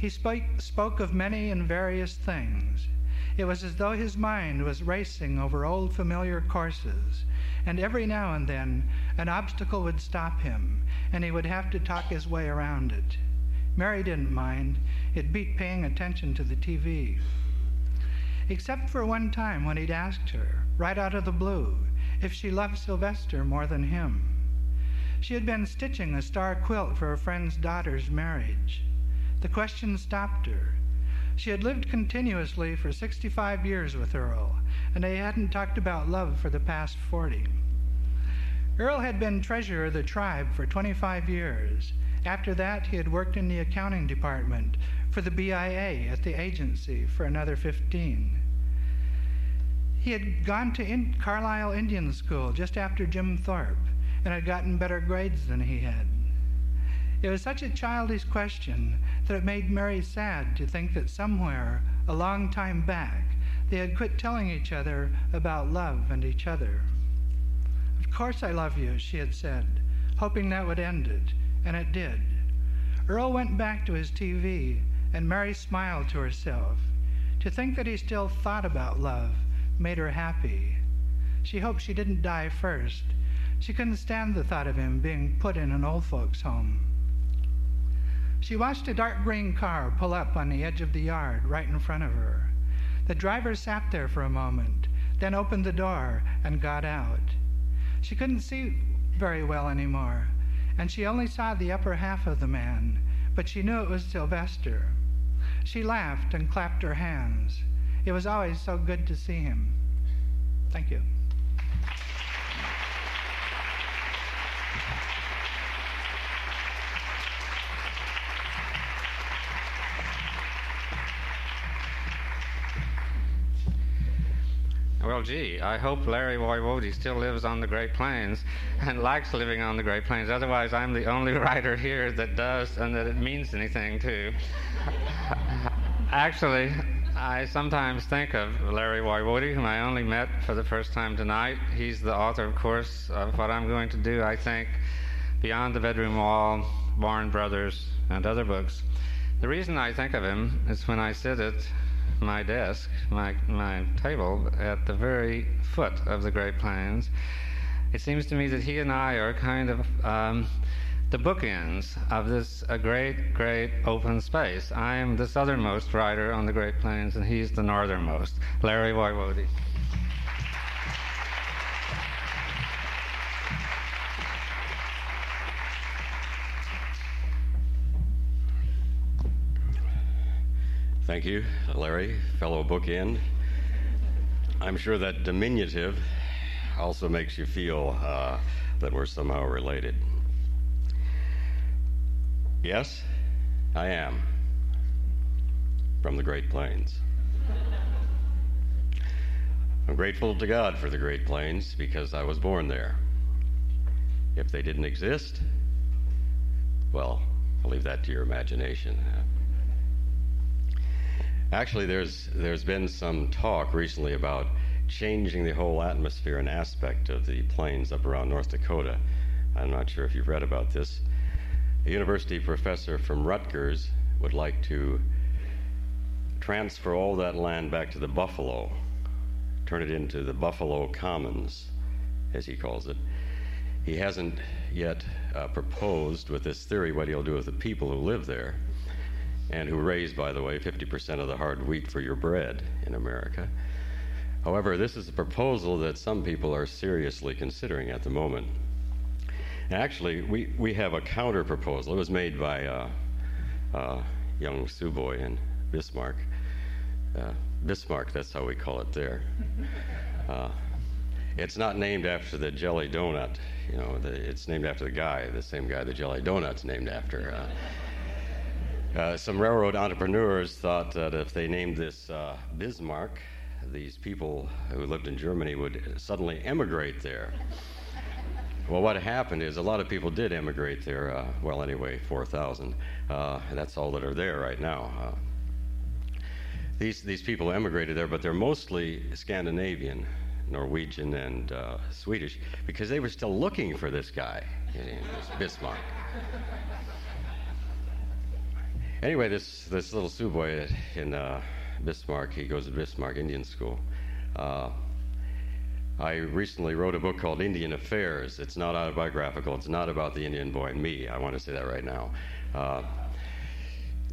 He spoke, spoke of many and various things. It was as though his mind was racing over old familiar courses, and every now and then an obstacle would stop him, and he would have to talk his way around it. Mary didn't mind. It beat paying attention to the TV. Except for one time when he'd asked her, right out of the blue, if she loved Sylvester more than him. She had been stitching a star quilt for a friend's daughter's marriage. The question stopped her. She had lived continuously for 65 years with Earl, and they hadn't talked about love for the past 40. Earl had been treasurer of the tribe for 25 years. After that, he had worked in the accounting department for the BIA at the agency for another 15. he had gone to in Carlisle Indian School just after Jim Thorpe and had gotten better grades than he had. It was such a childish question that it made Mary sad to think that somewhere, a long time back, they had quit telling each other about love and each other. Of course I love you, she had said, hoping that would end it, and it did. Earl went back to his TV, and Mary smiled to herself. To think that he still thought about love made her happy. She hoped she didn't die first. She couldn't stand the thought of him being put in an old folks' home. She watched a dark green car pull up on the edge of the yard right in front of her. The driver sat there for a moment, then opened the door and got out. She couldn't see very well anymore, and she only saw the upper half of the man, but she knew it was Sylvester. She laughed and clapped her hands. It was always so good to see him. Thank you. Gee, I hope Larry Woiwode still lives on the Great Plains and [laughs] likes living on the Great Plains. Otherwise, I'm the only [laughs] writer here that does and that it means anything to. [laughs] Actually, I sometimes think of Larry Woiwode, whom I only met for the first time tonight. He's the author, of course, of what I'm going to do, I think, Beyond the Bedroom Wall, Born Brothers, and other books. The reason I think of him is when I sit at my desk, my, my table, at the very foot of the Great Plains, it seems to me that he and I are kind of um, the bookends of this a great, great open space. I am the southernmost writer on the Great Plains, and he's the northernmost. Larry Woiwode. Thank you, Larry, fellow bookend. I'm sure that diminutive also makes you feel uh, that we're somehow related. Yes, I am from the Great Plains. I'm grateful to God for the Great Plains because I was born there. If they didn't exist, well, I'll leave that to your imagination. Actually, there's there's been some talk recently about changing the whole atmosphere and aspect of the plains up around North Dakota. I'm not sure if you've read about this. A university professor from Rutgers would like to transfer all that land back to the Buffalo, turn it into the Buffalo Commons, as he calls it. He hasn't yet uh, proposed with this theory what he'll do with the people who live there and who raise, by the way, 50% of the hard wheat for your bread in America. However, this is a proposal that some people are seriously considering at the moment. Actually, we, we have a counter proposal. It was made by uh, uh, young Sioux boy in Bismarck. Uh, Bismarck, that's how we call it there. [laughs] Uh, it's not named after the jelly donut, you know, the, it's named after the guy, the same guy the jelly donut's named after. Uh, some railroad entrepreneurs thought that if they named this uh, Bismarck, these people who lived in Germany would suddenly emigrate there. well, what happened is a lot of people did emigrate there. Uh, well, anyway, 4,000. Uh, that's all that are there right now. Uh, these, these people emigrated there, but they're mostly Scandinavian, Norwegian, and Swedish, because they were still looking for this guy, Bismarck. Anyway, this, this little Sioux boy in uh, Bismarck, he goes to Bismarck Indian School. Uh, I recently wrote a book called Indian Affairs. It's not autobiographical. It's not about the Indian boy and me. I want to say that right now. Uh,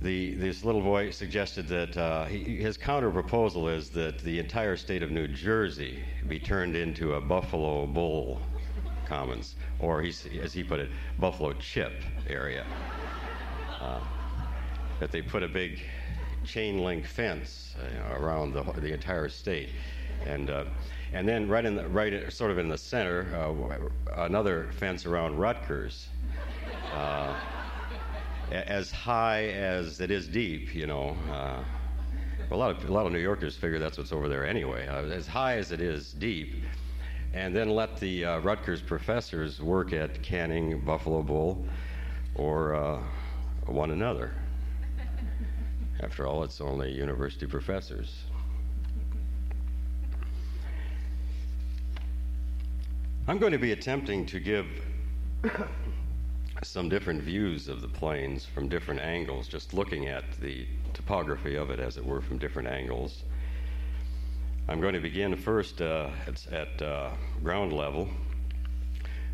the, this little boy suggested that uh, he, his counter proposal is that the entire state of New Jersey be turned into a Buffalo Bull Commons, or he, as he put it, Buffalo Chip area. Uh, that they put a big chain link fence uh, around the, the entire state. And, uh, and then right in the, right sort of in the center, uh, another fence around Rutgers. Uh, as high as it is deep, you know, uh, a lot of a lot of New Yorkers figure that's what's over there anyway. Uh, as high as it is deep, and then let the Rutgers professors work at canning Buffalo Bull or one another. After all, it's only university professors. I'm going to be attempting to give some different views of the plains from different angles, just looking at the topography of it, as it were, from different angles. I'm going to begin first uh, at, at uh, ground level.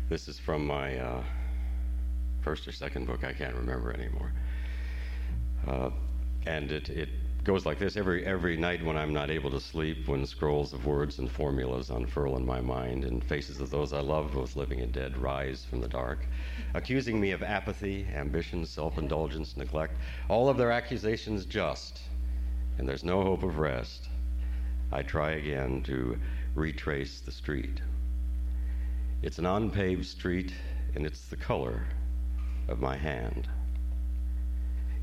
This is from my uh, first or second book, I can't remember anymore. And it, it goes like this every every night when I'm not able to sleep, when scrolls of words and formulas unfurl in my mind, and faces of those I love, both living and dead, rise from the dark, accusing me of apathy, ambition, self-indulgence, neglect, all of their accusations just, and there's no hope of rest. I try again to retrace the street. It's an unpaved street, and it's the color of my hand.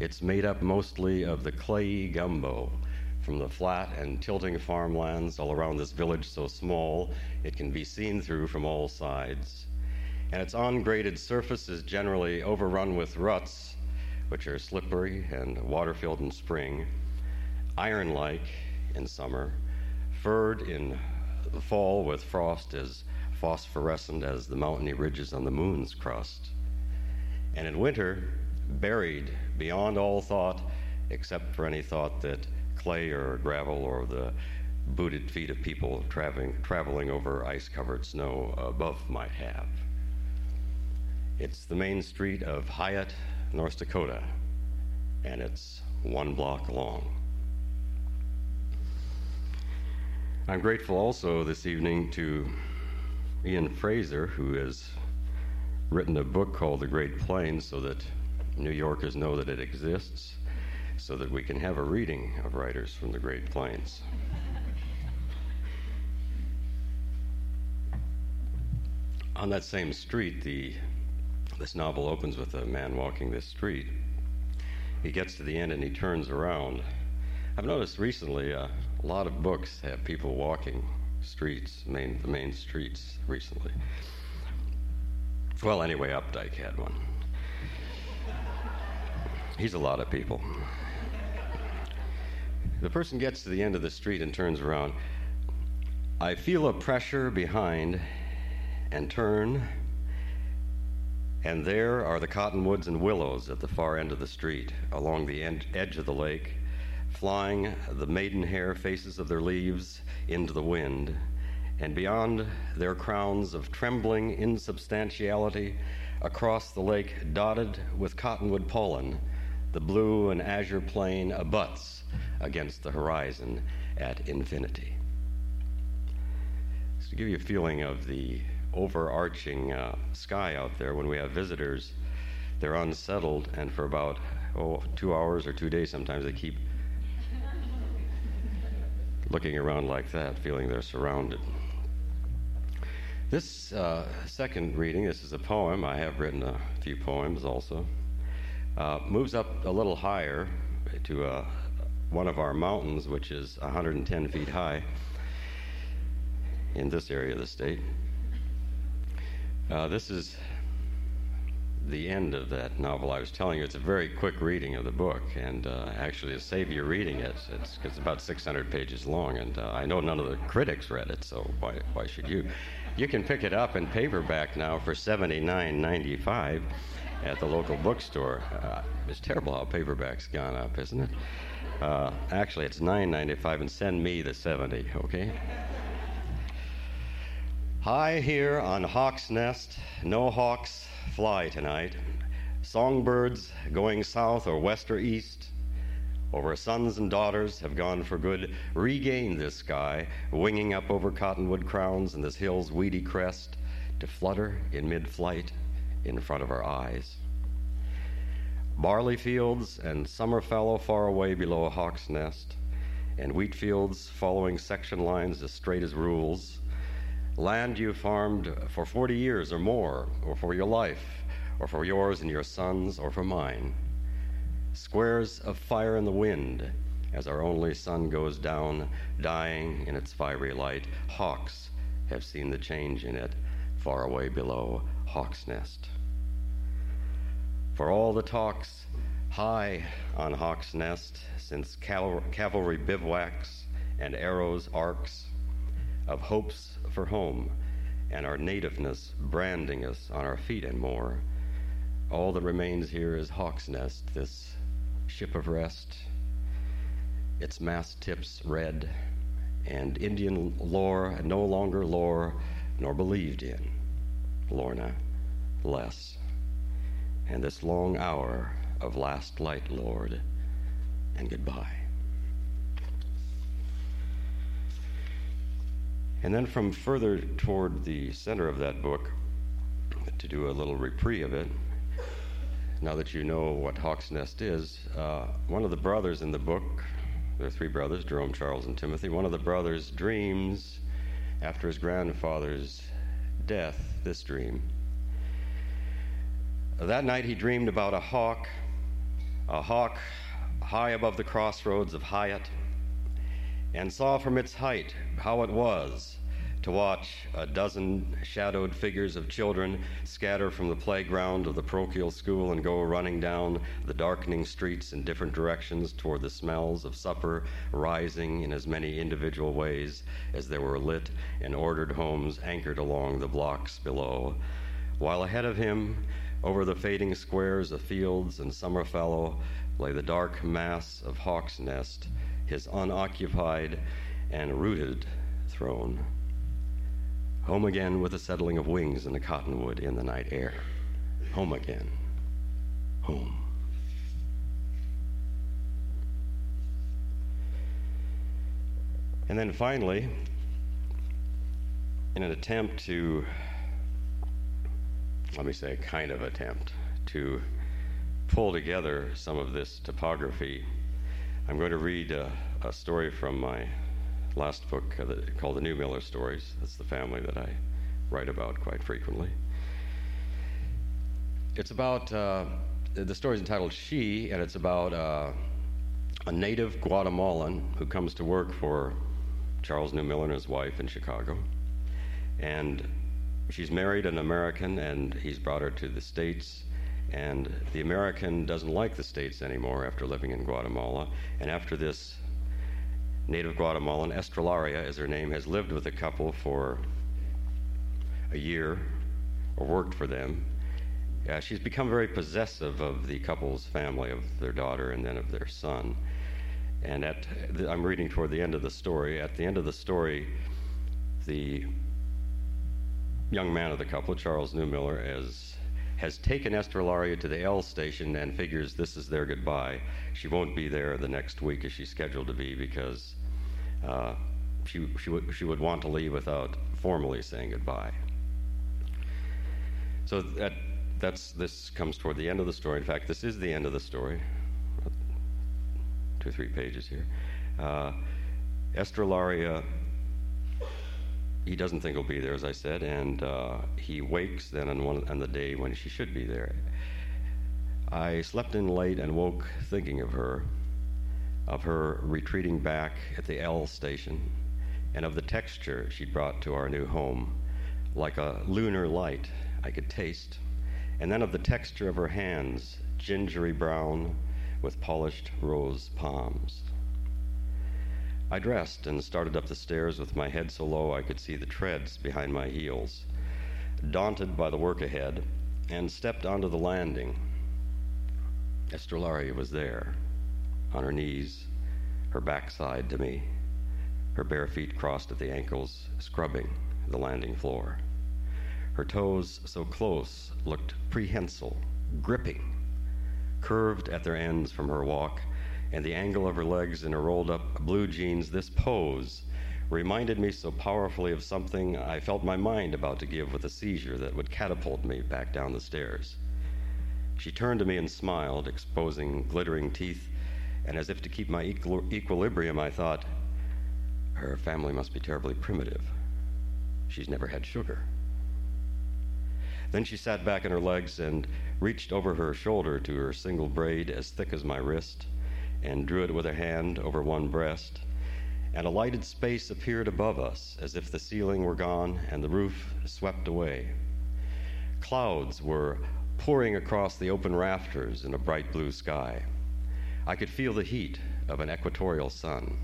It's made up mostly of the clayey gumbo from the flat and tilting farmlands all around this village so small it can be seen through from all sides. And its ungraded surface is generally overrun with ruts, which are slippery and water filled in spring, iron like in summer, furred in the fall with frost as phosphorescent as the mountainy ridges on the moon's crust. And in winter, buried beyond all thought, except for any thought that clay or gravel or the booted feet of people traveling, traveling over ice covered snow above might have. It's the main street of Hyatt, North Dakota, and it's one block long. I'm grateful also this evening to Ian Frazier, who has written a book called The Great Plains so that New Yorkers know that it exists so that we can have a reading of writers from the Great Plains. On that same street, the, this novel opens with a man walking this street. He gets to the end and he turns around. I've noticed recently uh, a lot of books have people walking streets, main, the main streets recently. Well, anyway, Updike had one. He's a lot of people. The person gets to the end of the street and turns around. I feel a pressure behind and turn, and there are the cottonwoods and willows at the far end of the street, along the end, edge of the lake, flying the maidenhair faces of their leaves into the wind, and beyond their crowns of trembling insubstantiality, across the lake dotted with cottonwood pollen the blue and azure plain abuts against the horizon at infinity. So to give you a feeling of the overarching uh, sky out there when we have visitors, they're unsettled, and for about oh two hours or two days, sometimes they keep [laughs] looking around like that, feeling they're surrounded. This uh, second reading, this is a poem. I have written a few poems also uh, moves up a little higher to uh, one of our mountains, which is 110 feet high in this area of the state. Uh, this is the end of that novel I was telling you. It's a very quick reading of the book, and uh, actually, to save you reading it, it's, it's about 600 pages long, and uh, I know none of the critics read it, so why, why should you? You can pick it up in paperback now for $79.95 at the local bookstore. Uh, it's terrible how paperback's gone up, isn't it? Uh, actually, it's $9.95, and send me the 70, okay? High here on Hawk's Nest, no hawks fly tonight. Songbirds going south or west or east, over sons and daughters have gone for good, regained this sky, winging up over cottonwood crowns and this hill's weedy crest to flutter in mid flight in front of our eyes. Barley fields and summer fallow far away below a hawk's nest, and wheat fields following section lines as straight as rules. Land you farmed for 40 years or more, or for your life, or for yours and your sons, or for mine. Squares of fire in the wind, as our only sun goes down, dying in its fiery light, hawks have seen the change in it far away below Hawk's Nest. For all the talks high on Hawk's Nest since cal- cavalry bivouacs and arrows arcs of hopes for home and our nativeness branding us on our feet and more, all that remains here is Hawk's Nest, this ship of rest, its mast tips red, and Indian lore no longer lore nor believed in, Lorna, less. And this long hour of last light, Lord, and goodbye. And then from further toward the center of that book, to do a little reprieve of it, now that you know what Hawk's Nest is, uh, one of the brothers in the book, there are three brothers, Jerome, Charles, and Timothy, one of the brothers dreams after his grandfather's death this dream. That night he dreamed about a hawk, a hawk high above the crossroads of Hyatt, and saw from its height how it was to watch a dozen shadowed figures of children scatter from the playground of the parochial school and go running down the darkening streets in different directions toward the smells of supper rising in as many individual ways as there were lit and ordered homes anchored along the blocks below, while ahead of him, over the fading squares of fields and summer fallow, lay the dark mass of Hawk's Nest, his unoccupied and rooted throne. Home again with the settling of wings in the cottonwood in the night air. Home again. Home. And then finally, in an attempt to, let me say, a kind of attempt to pull together some of this topography, I'm going to read a, a story from my last book uh, called The Neumiller Stories. That's the family that I write about quite frequently. It's about, uh, the story is entitled She, and it's about uh, a native Guatemalan who comes to work for Charles Neumiller and his wife in Chicago. And she's married an American, and he's brought her to the States. And the American doesn't like the States anymore after living in Guatemala. And after this native Guatemalan, Estrelaria is her name, has lived with the couple for a year or worked for them. Uh, she's become very possessive of the couple's family, of their daughter and then of their son. And at the, I'm reading toward the end of the story. At the end of the story, the young man of the couple, Charles Neumiller, has has taken Estrelaria to the L station and figures this is their goodbye. She won't be there the next week as she's scheduled to be because uh, she, she, would, she would want to leave without formally saying goodbye. So that, that's, this comes toward the end of the story. In fact, this is the end of the story. Two or three pages here. Uh, Estrelaria he doesn't think he'll be there, as I said, and uh, he wakes then on, one, on the day when she should be there. I slept in late and woke thinking of her, of her retreating back at the L station, and of the texture she'd brought to our new home, like a lunar light I could taste, and then of the texture of her hands, gingery brown with polished rose palms. I dressed and started up the stairs with my head so low I could see the treads behind my heels, daunted by the work ahead, and stepped onto the landing. Estrelaria was there, on her knees, her backside to me, her bare feet crossed at the ankles, scrubbing the landing floor. Her toes, so close, looked prehensile, gripping, curved at their ends from her walk and the angle of her legs in her rolled up blue jeans, this pose reminded me so powerfully of something I felt my mind about to give with a seizure that would catapult me back down the stairs. She turned to me and smiled, exposing glittering teeth, and as if to keep my equil- equilibrium, I thought, her family must be terribly primitive. She's never had sugar. Then she sat back on her legs and reached over her shoulder to her single braid as thick as my wrist and drew it with her hand over one breast, and a lighted space appeared above us as if the ceiling were gone and the roof swept away. Clouds were pouring across the open rafters in a bright blue sky. I could feel the heat of an equatorial sun.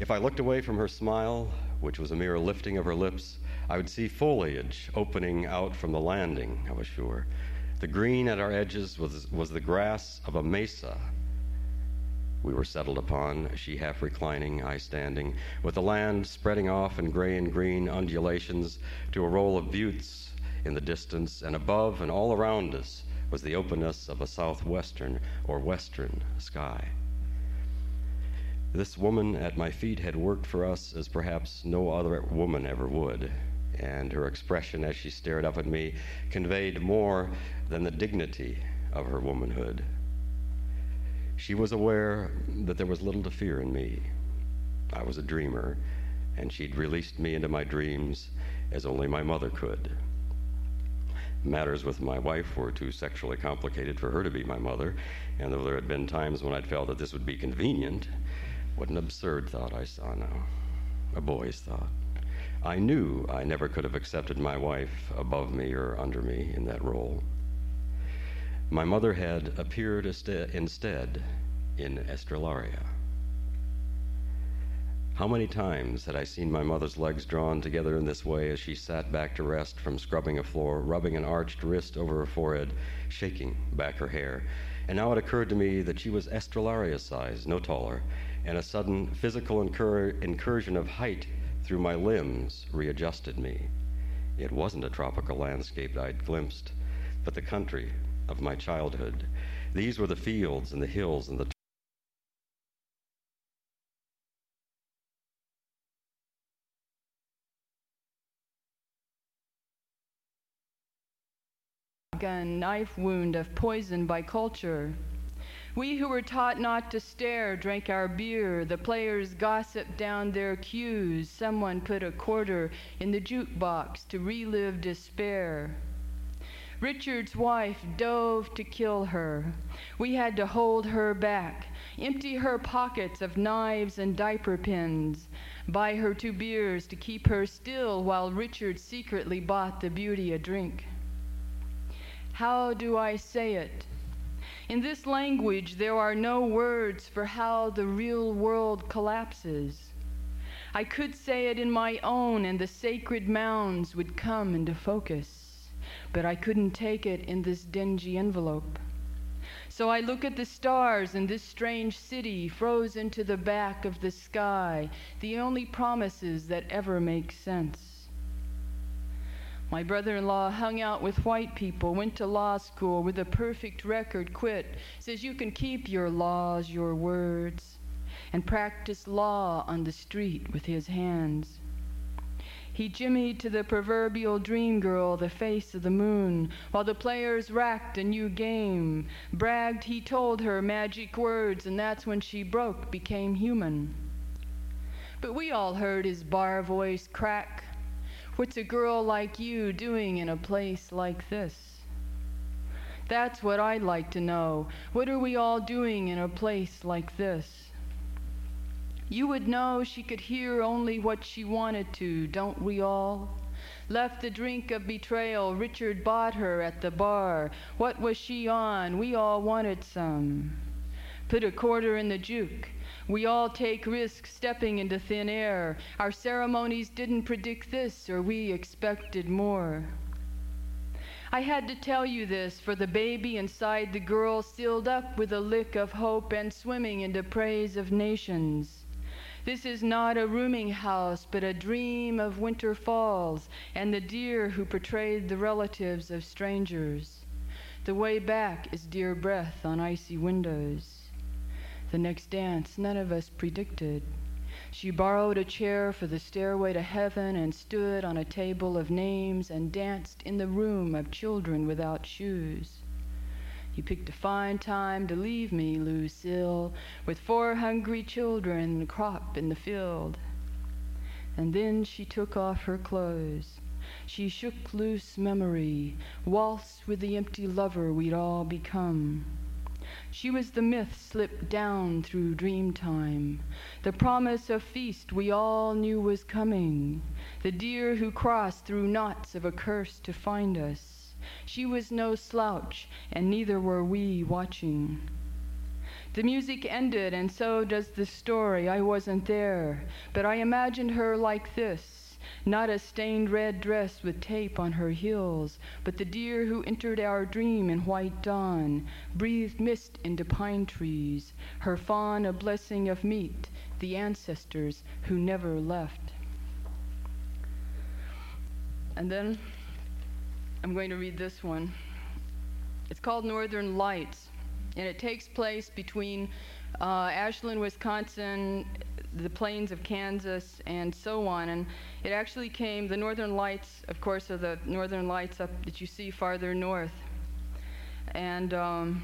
If I looked away from her smile, which was a mere lifting of her lips, I would see foliage opening out from the landing, I was sure. The green at our edges was, was the grass of a mesa we were settled upon, she half reclining, I standing, with the land spreading off in gray and green undulations to a roll of buttes in the distance, and above and all around us was the openness of a southwestern or western sky. This woman at my feet had worked for us as perhaps no other woman ever would, and her expression as she stared up at me conveyed more than the dignity of her womanhood. She was aware that there was little to fear in me. I was a dreamer, and she'd released me into my dreams as only my mother could. Matters with my wife were too sexually complicated for her to be my mother, and though there had been times when I'd felt that this would be convenient, what an absurd thought I saw now. A boy's thought. I knew I never could have accepted my wife above me or under me in that role. My mother had appeared instead in Estrelaria. How many times had I seen my mother's legs drawn together in this way as she sat back to rest from scrubbing a floor, rubbing an arched wrist over her forehead, shaking back her hair. And now it occurred to me that she was Estrelaria size, no taller, and a sudden physical incur- incursion of height through my limbs readjusted me. It wasn't a tropical landscape I'd glimpsed, but the country of my childhood. These were the fields and the hills and the a knife wound of poison by culture. We who were taught not to stare drank our beer. The players gossiped down their cues. Someone put a quarter in the jukebox to relive despair. Richard's wife dove to kill her. We had to hold her back, empty her pockets of knives and diaper pins, buy her two beers to keep her still while Richard secretly bought the beauty a drink. How do I say it? In this language, there are no words for how the real world collapses. I could say it in my own, and the sacred mounds would come into focus but I couldn't take it in this dingy envelope. So I look at the stars in this strange city, frozen to the back of the sky, the only promises that ever make sense. My brother in law hung out with white people, went to law school with a perfect record, quit, says you can keep your laws, your words, and practice law on the street with his hands. He jimmied to the proverbial dream girl, the face of the moon, while the players racked a new game. Bragged he told her magic words, and that's when she broke, became human. But we all heard his bar voice crack. What's a girl like you doing in a place like this? That's what I'd like to know. What are we all doing in a place like this? You would know she could hear only what she wanted to, don't we all? Left the drink of betrayal, Richard bought her at the bar. What was she on? We all wanted some. Put a quarter in the juke. We all take risks stepping into thin air. Our ceremonies didn't predict this, or we expected more. I had to tell you this, for the baby inside the girl sealed up with a lick of hope and swimming into praise of nations. This is not a rooming house, but a dream of winter falls and the deer who portrayed the relatives of strangers. The way back is deer breath on icy windows. The next dance none of us predicted. She borrowed a chair for the stairway to heaven and stood on a table of names and danced in the room of children without shoes. You picked a fine time to leave me, Lucille, with four hungry children and a crop in the field. And then she took off her clothes. She shook loose memory, waltzed with the empty lover we'd all become. She was the myth slipped down through dream time, the promise of feast we all knew was coming, the deer who crossed through knots of a curse to find us. She was no slouch, and neither were we watching. The music ended, and so does the story. I wasn't there, but I imagined her like this not a stained red dress with tape on her heels, but the deer who entered our dream in white dawn, breathed mist into pine trees, her fawn a blessing of meat, the ancestors who never left. And then I'm going to read this one. It's called Northern Lights and it takes place between uh, Ashland, Wisconsin, the plains of Kansas, and so on. And it actually came, the northern lights, of course, are the northern lights up that you see farther north. And um,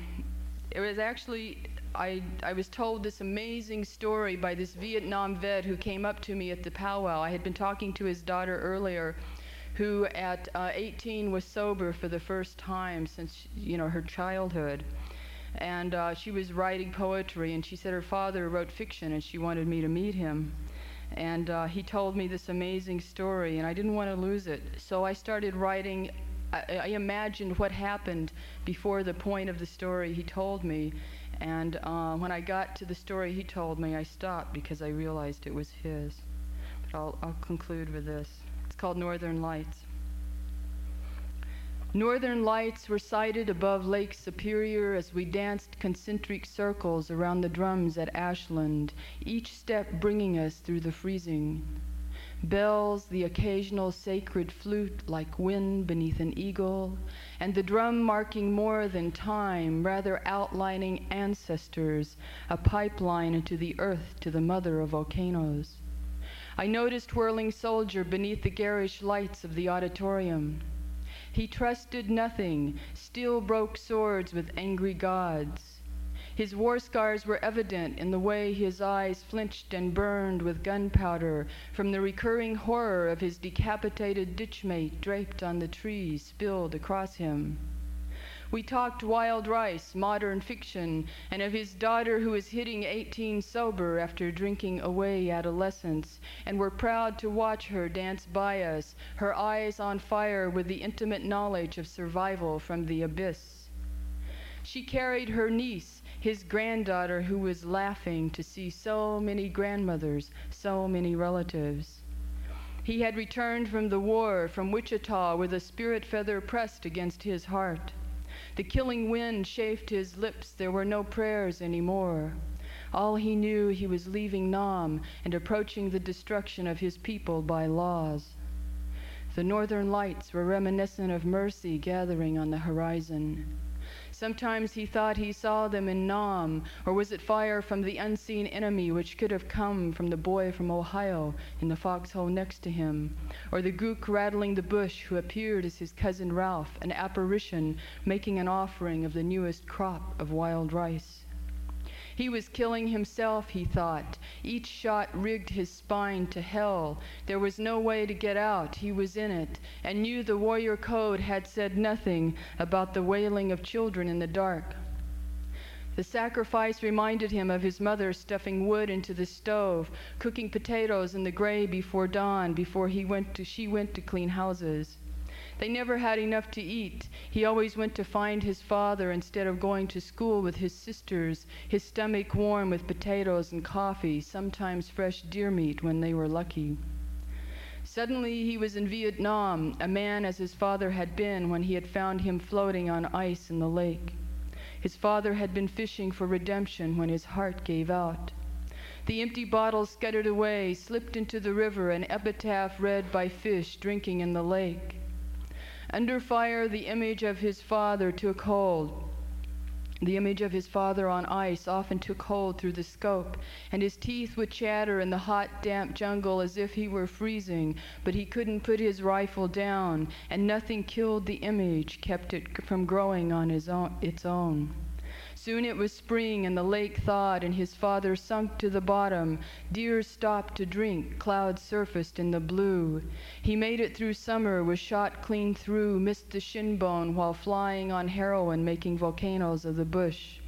it was actually, I, I was told this amazing story by this Vietnam vet who came up to me at the powwow. I had been talking to his daughter earlier who at uh, 18 was sober for the first time since you know her childhood. And uh, she was writing poetry and she said her father wrote fiction and she wanted me to meet him. And uh, he told me this amazing story and i didn't want to lose it. So i started writing I, I, imagined what happened before the point of the story he told me. And uh, when i got to the story he told me i stopped because i realized it was his. But i'll, I'll conclude with this called northern lights Northern lights were sighted above Lake Superior as we danced concentric circles around the drums at Ashland, each step bringing us through the freezing. Bells, the occasional sacred flute like wind beneath an eagle, and the drum marking more than time, rather outlining ancestors, a pipeline into the earth to the mother of volcanoes. I noticed whirling soldier beneath the garish lights of the auditorium. He trusted nothing, still broke swords with angry gods. His war scars were evident in the way his eyes flinched and burned with gunpowder from the recurring horror of his decapitated ditchmate draped on the trees spilled across him. We talked wild rice, modern fiction, and of his daughter who was hitting 18 sober after drinking away adolescence, and were proud to watch her dance by us, her eyes on fire with the intimate knowledge of survival from the abyss. She carried her niece, his granddaughter, who was laughing to see so many grandmothers, so many relatives. He had returned from the war, from Wichita, with a spirit feather pressed against his heart. The killing wind chafed his lips. There were no prayers anymore. All he knew, he was leaving Nam and approaching the destruction of his people by laws. The northern lights were reminiscent of mercy gathering on the horizon. Sometimes he thought he saw them in Nam, or was it fire from the unseen enemy which could have come from the boy from Ohio in the foxhole next to him, or the gook rattling the bush who appeared as his cousin Ralph, an apparition making an offering of the newest crop of wild rice. He was killing himself, he thought. Each shot rigged his spine to hell. There was no way to get out. He was in it, and knew the warrior code had said nothing about the wailing of children in the dark. The sacrifice reminded him of his mother stuffing wood into the stove, cooking potatoes in the gray before dawn, before he went to, she went to clean houses. They never had enough to eat. He always went to find his father instead of going to school with his sisters, his stomach warm with potatoes and coffee, sometimes fresh deer meat when they were lucky. Suddenly he was in Vietnam, a man as his father had been when he had found him floating on ice in the lake. His father had been fishing for redemption when his heart gave out. The empty bottles scuttered away, slipped into the river, an epitaph read by fish drinking in the lake. Under fire, the image of his father took hold. The image of his father on ice often took hold through the scope, and his teeth would chatter in the hot, damp jungle as if he were freezing, but he couldn't put his rifle down, and nothing killed the image, kept it from growing on his own, its own. Soon it was spring, and the lake thawed, and his father sunk to the bottom. Deer stopped to drink, clouds surfaced in the blue. He made it through summer, was shot clean through, missed the shin bone while flying on heroin, making volcanoes of the bush.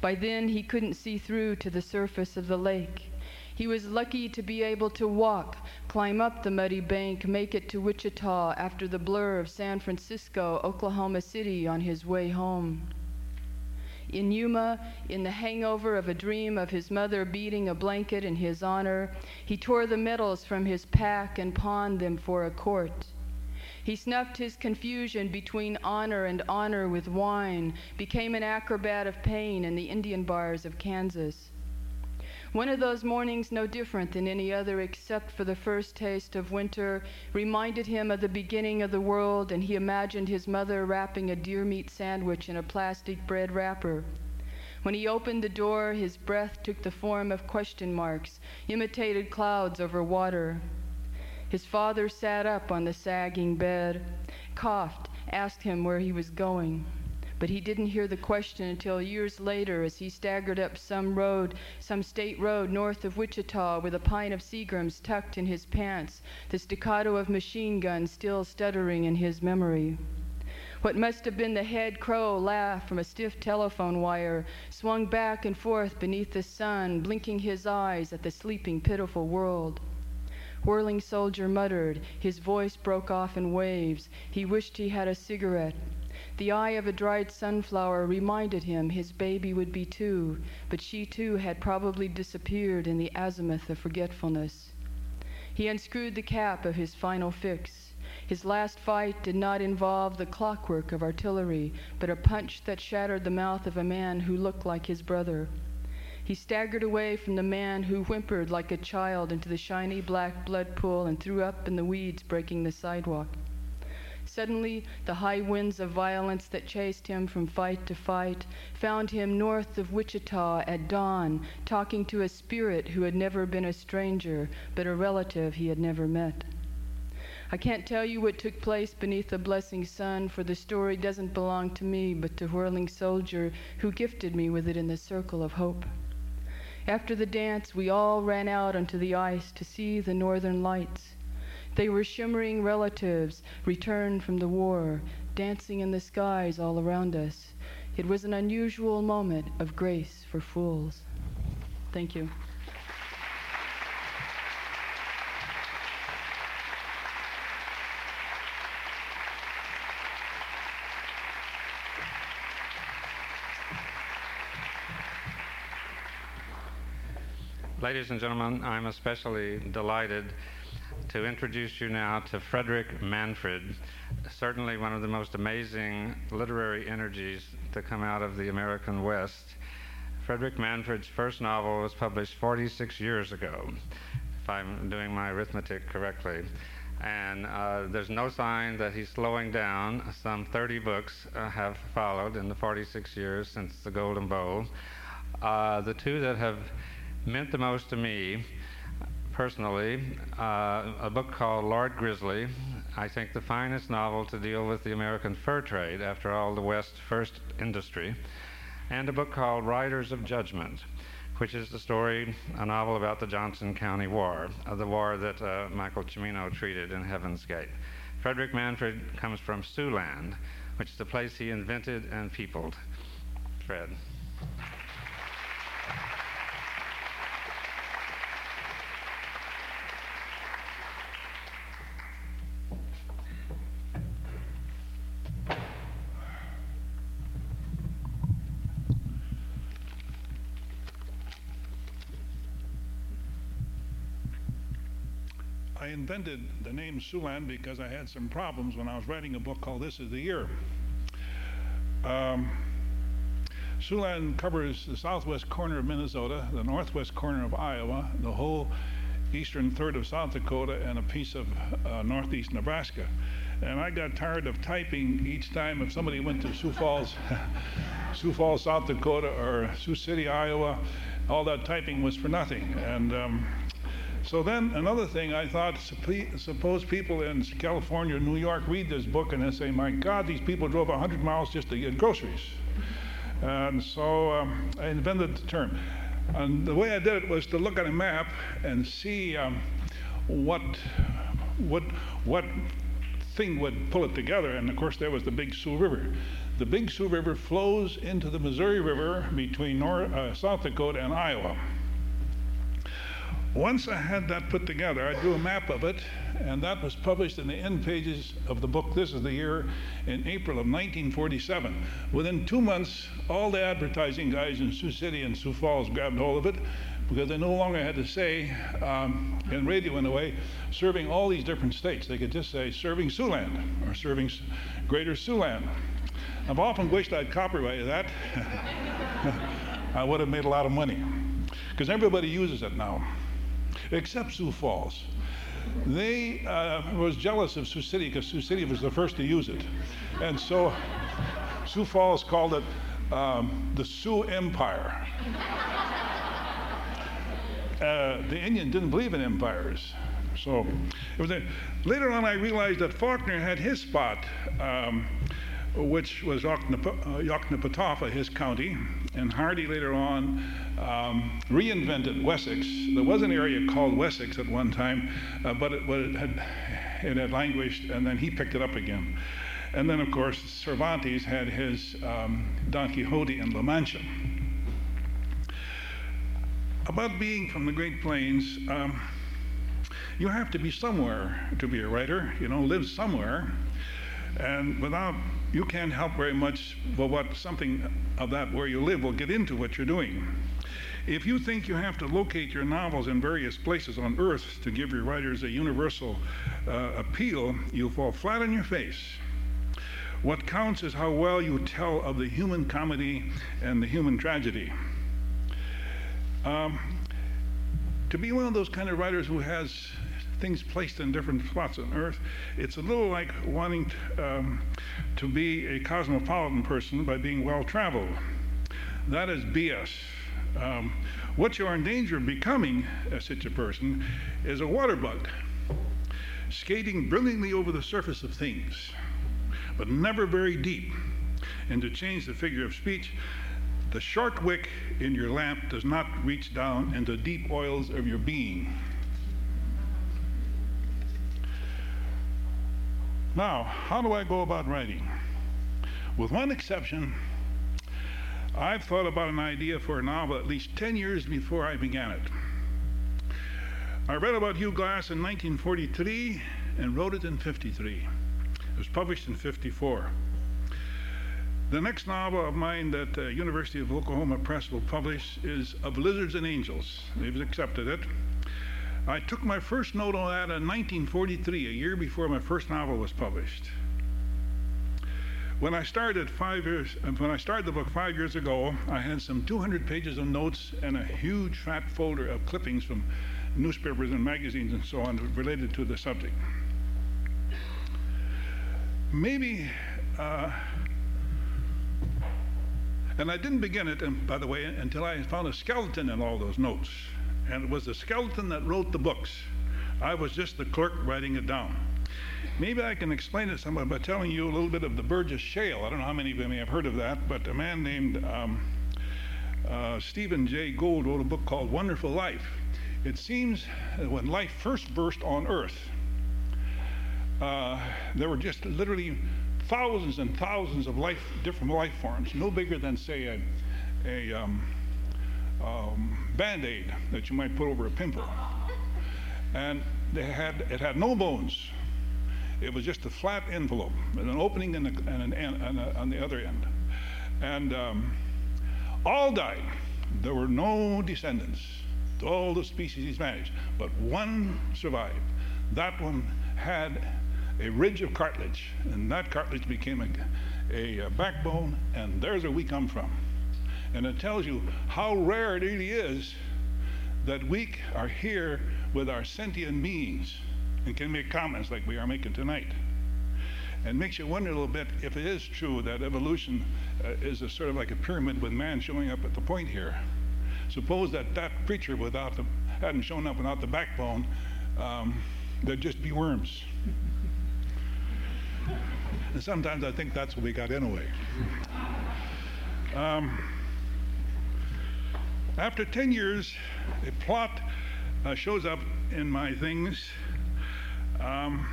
By then, he couldn't see through to the surface of the lake. He was lucky to be able to walk, climb up the muddy bank, make it to Wichita after the blur of San Francisco, Oklahoma City on his way home. In Yuma, in the hangover of a dream of his mother beating a blanket in his honor, he tore the medals from his pack and pawned them for a court. He snuffed his confusion between honor and honor with wine, became an acrobat of pain in the Indian bars of Kansas. One of those mornings, no different than any other except for the first taste of winter, reminded him of the beginning of the world, and he imagined his mother wrapping a deer meat sandwich in a plastic bread wrapper. When he opened the door, his breath took the form of question marks, imitated clouds over water. His father sat up on the sagging bed, coughed, asked him where he was going but he didn't hear the question until years later as he staggered up some road, some state road north of Wichita with a pint of Seagram's tucked in his pants, the staccato of machine guns still stuttering in his memory. What must have been the head crow laugh from a stiff telephone wire swung back and forth beneath the sun, blinking his eyes at the sleeping, pitiful world. Whirling soldier muttered, his voice broke off in waves. He wished he had a cigarette. The eye of a dried sunflower reminded him his baby would be too, but she too had probably disappeared in the azimuth of forgetfulness. He unscrewed the cap of his final fix. His last fight did not involve the clockwork of artillery, but a punch that shattered the mouth of a man who looked like his brother. He staggered away from the man who whimpered like a child into the shiny black blood pool and threw up in the weeds breaking the sidewalk. Suddenly, the high winds of violence that chased him from fight to fight found him north of Wichita at dawn, talking to a spirit who had never been a stranger, but a relative he had never met. I can't tell you what took place beneath the blessing sun, for the story doesn't belong to me, but to Whirling Soldier, who gifted me with it in the circle of hope. After the dance, we all ran out onto the ice to see the northern lights. They were shimmering relatives returned from the war, dancing in the skies all around us. It was an unusual moment of grace for fools. Thank you. Ladies and gentlemen, I'm especially delighted to introduce you now to Frederick Manfred, certainly one of the most amazing literary energies to come out of the American West. Frederick Manfred's first novel was published 46 years ago, if I'm doing my arithmetic correctly. And uh, there's no sign that he's slowing down. Some 30 books uh, have followed in the 46 years since The Golden Bowl. Uh, the two that have meant the most to me personally uh, a book called Lord Grizzly. I think the finest novel to deal with the American fur trade, after all, the West's first industry, and a book called Riders of Judgment, which is the story, a novel about the Johnson County War, uh, the war that uh, Michael Cimino treated in Heaven's Gate. Frederick Manfred comes from Siouxland, which is the place he invented and peopled. Fred. Invented the name Siouxland because I had some problems when I was writing a book called This is the Year. Um, covers the southwest corner of Minnesota, the northwest corner of Iowa, the whole eastern third of South Dakota, and a piece of uh, northeast Nebraska. And I got tired of typing each time if somebody went to Sioux Falls, [laughs] Sioux Falls, South Dakota, or Sioux City, Iowa. All that typing was for nothing. And um, so then another thing I thought, suppose people in California, New York read this book and they say, my God, these people drove 100 miles just to get groceries. And so um, I invented the term. And the way I did it was to look at a map and see um, what, what, what thing would pull it together. And of course, there was the Big Sioux River. The Big Sioux River flows into the Missouri River between North, uh, South Dakota and Iowa. Once I had that put together, I drew a map of it, and that was published in the end pages of the book This is the Year in April of 1947. Within two months, all the advertising guys in Sioux City and Sioux Falls grabbed hold of it because they no longer had to say, um, in radio in a way, serving all these different states. They could just say serving Siouxland or serving Greater Siouxland. I've often wished I'd copyrighted that. [laughs] I would have made a lot of money because everybody uses it now except Sioux Falls. They uh, was jealous of Sioux City because Sioux City was the first to use it, and so Sioux Falls called it um, the Sioux Empire. Uh, the Indian didn't believe in empires, so a, later on I realized that Faulkner had his spot. Um, which was Yoknapatawpha, uh, his county, and Hardy later on um, reinvented Wessex. There was an area called Wessex at one time, uh, but, it, it, had, it had languished, and then he picked it up again. And then, of course, Cervantes had his um, Don Quixote in La Mancha. About being from the Great Plains, um, you have to be somewhere to be a writer, you know, live somewhere. And without you can't help very much but what something of that where you live will get into what you're doing. If you think you have to locate your novels in various places on earth to give your writers a universal uh, appeal, you'll fall flat on your face. What counts is how well you tell of the human comedy and the human tragedy. Um, to be one of those kind of writers who has things placed in different spots on Earth. It's a little like wanting um, to be a cosmopolitan person by being well traveled. That is BS. Um, what you are in danger of becoming as such a person is a water bug, skating brilliantly over the surface of things, but never very deep. And to change the figure of speech, the short wick in your lamp does not reach down into deep oils of your being. Now, how do I go about writing? With one exception, I've thought about an idea for a novel at least 10 years before I began it. I read about Hugh Glass in 1943 and wrote it in 53. It was published in 54. The next novel of mine that uh, University of Oklahoma Press will publish is Of Lizards and Angels. They've accepted it. I took my first note on that in 1943, a year before my first novel was published. When I started five years, when I started the book five years ago, I had some 200 pages of notes and a huge fat folder of clippings from newspapers and magazines and so on related to the subject. Maybe, uh, and I didn't begin it, by the way, until I found a skeleton in all those notes and it was the skeleton that wrote the books. I was just the clerk writing it down. Maybe I can explain it somewhat by telling you a little bit of the Burgess Shale. I don't know how many of you may have heard of that, but a man named um, uh, Stephen Jay Gould wrote a book called Wonderful Life. It seems when life first burst on Earth, uh, there were just literally thousands and thousands of life, different life forms, no bigger than, say, a, a um, um, band-aid that you might put over a pimple. And they had, it had no bones. It was just a flat envelope with an opening and, a, and an end on the other end. And um, all died. There were no descendants. All the species vanished. But one survived. That one had a ridge of cartilage, and that cartilage became a, a, a backbone, and there's where we come from. And it tells you how rare it really is that we are here with our sentient beings and can make comments like we are making tonight. And makes you wonder a little bit if it is true that evolution uh, is a sort of like a pyramid with man showing up at the point here. Suppose that that creature without the, hadn't shown up without the backbone, um, there'd just be worms. [laughs] and sometimes I think that's what we got anyway. Um, after 10 years, a plot uh, shows up in my things. Um,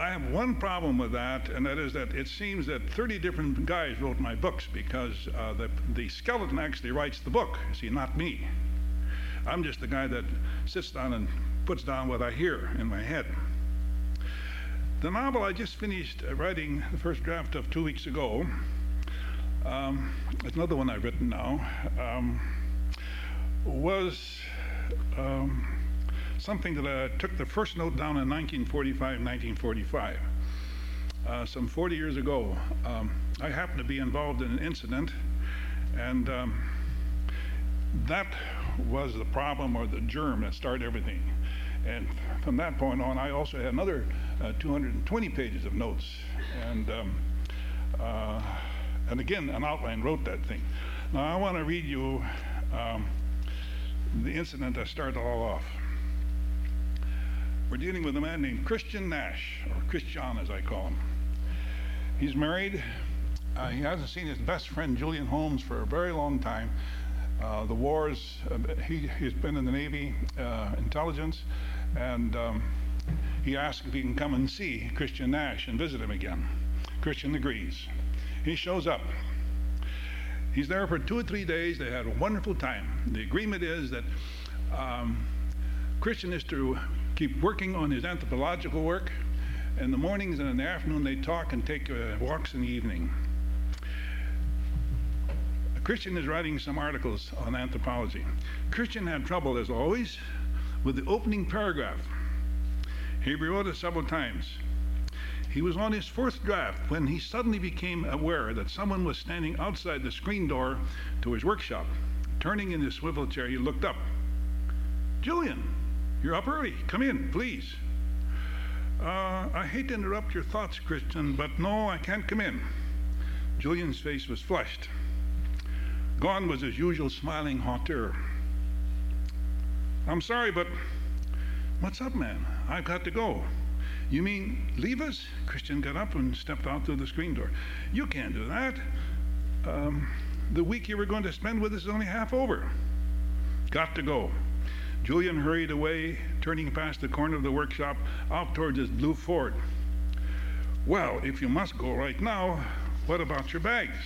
I have one problem with that, and that is that it seems that 30 different guys wrote my books because uh, the, the skeleton actually writes the book. See, not me. I'm just the guy that sits down and puts down what I hear in my head. The novel I just finished uh, writing the first draft of two weeks ago, um, another one I've written now, um, was um, something that I took the first note down in 1945, 1945. Uh, some 40 years ago, um, I happened to be involved in an incident, and um, that was the problem or the germ that started everything. And from that point on, I also had another uh, 220 pages of notes. And, um, uh, and again, an outline wrote that thing. Now, I want to read you um, the incident that started all off. We're dealing with a man named Christian Nash, or Christian as I call him. He's married. Uh, he hasn't seen his best friend Julian Holmes for a very long time. Uh, the wars, uh, he, has been in the Navy uh, intelligence, and um, he asked if he can come and see Christian Nash and visit him again. Christian agrees. He shows up. He's there for two or three days. They had a wonderful time. The agreement is that um, Christian is to keep working on his anthropological work. In the mornings and in the afternoon, they talk and take uh, walks in the evening. Christian is writing some articles on anthropology. Christian had trouble, as always, with the opening paragraph. He rewrote it several times. He was on his fourth draft when he suddenly became aware that someone was standing outside the screen door to his workshop. Turning in his swivel chair, he looked up. Julian, you're up early. Come in, please. Uh, I hate to interrupt your thoughts, Christian, but no, I can't come in. Julian's face was flushed. Gone was his usual smiling hauteur. I'm sorry, but what's up, man? I've got to go. You mean leave us? Christian got up and stepped out through the screen door. You can't do that. Um, the week you were going to spend with us is only half over. Got to go. Julian hurried away, turning past the corner of the workshop out towards his blue Ford. Well, if you must go right now, what about your bags?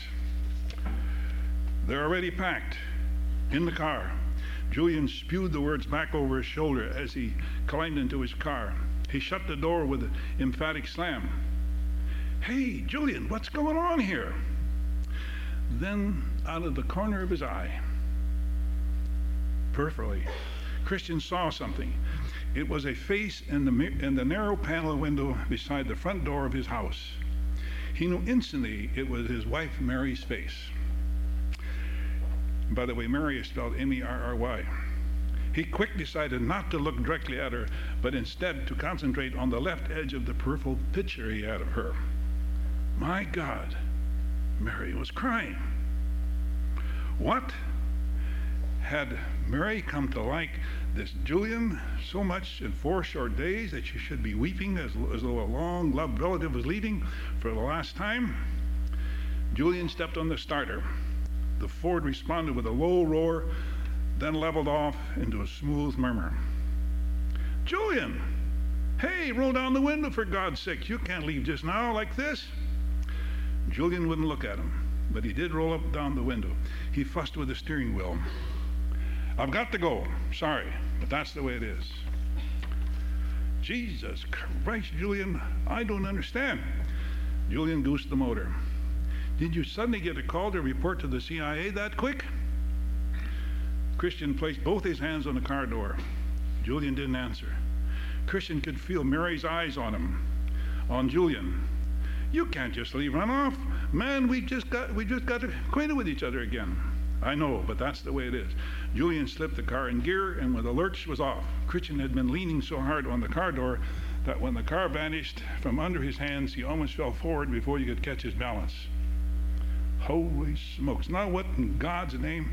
They're already packed in the car. Julian spewed the words back over his shoulder as he climbed into his car. He shut the door with an emphatic slam. Hey, Julian, what's going on here? Then, out of the corner of his eye, peripherally, Christian saw something. It was a face in the, in the narrow panel window beside the front door of his house. He knew instantly it was his wife Merry's face. By the way, Merry is spelled M E R R Y. He quick decided not to look directly at her, but instead to concentrate on the left edge of the peripheral picture he had of her. My God, Merry was crying. What? Had Merry come to like this Julian so much in four short days that she should be weeping as, as though a long loved relative was leaving for the last time? Julian stepped on the starter. The Ford responded with a low roar, then leveled off into a smooth murmur. Julian! Hey, roll down the window for God's sake. You can't leave just now like this. Julian wouldn't look at him, but he did roll up down the window. He fussed with the steering wheel. I've got to go. Sorry, but that's the way it is. Jesus Christ, Julian, I don't understand. Julian goosed the motor. Did you suddenly get a call to report to the CIA that quick? Christian placed both his hands on the car door. Julian didn't answer. Christian could feel Merry's eyes on him, on Julian. You can't just leave run off. Man, we just got we just got acquainted with each other again. I know, but that's the way it is. Julian slipped the car in gear and with a lurch was off. Christian had been leaning so hard on the car door that when the car vanished from under his hands, he almost fell forward before he could catch his balance. Holy smokes. Now, what in God's name?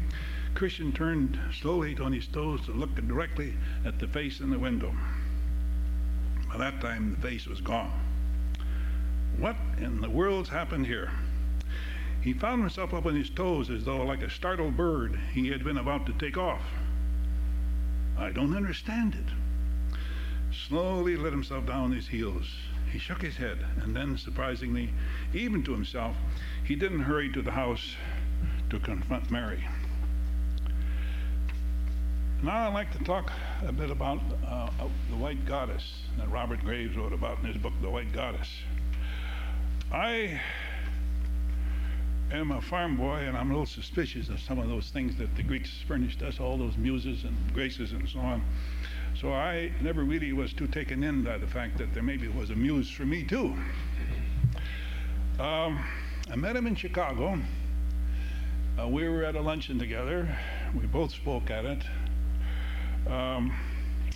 Christian turned slowly on his toes to look directly at the face in the window. By that time, the face was gone. What in the world's happened here? He found himself up on his toes as though, like a startled bird, he had been about to take off. I don't understand it. Slowly let himself down on his heels. He shook his head, and then, surprisingly, even to himself, he didn't hurry to the house to confront Merry. Now I'd like to talk a bit about uh, the White Goddess that Robert Graves wrote about in his book, The White Goddess. I am a farm boy, and I'm a little suspicious of some of those things that the Greeks furnished us, all those muses and graces and so on. So I never really was too taken in by the fact that there maybe was a muse for me too. Um, I met him in Chicago. Uh, we were at a luncheon together. We both spoke at it. Um,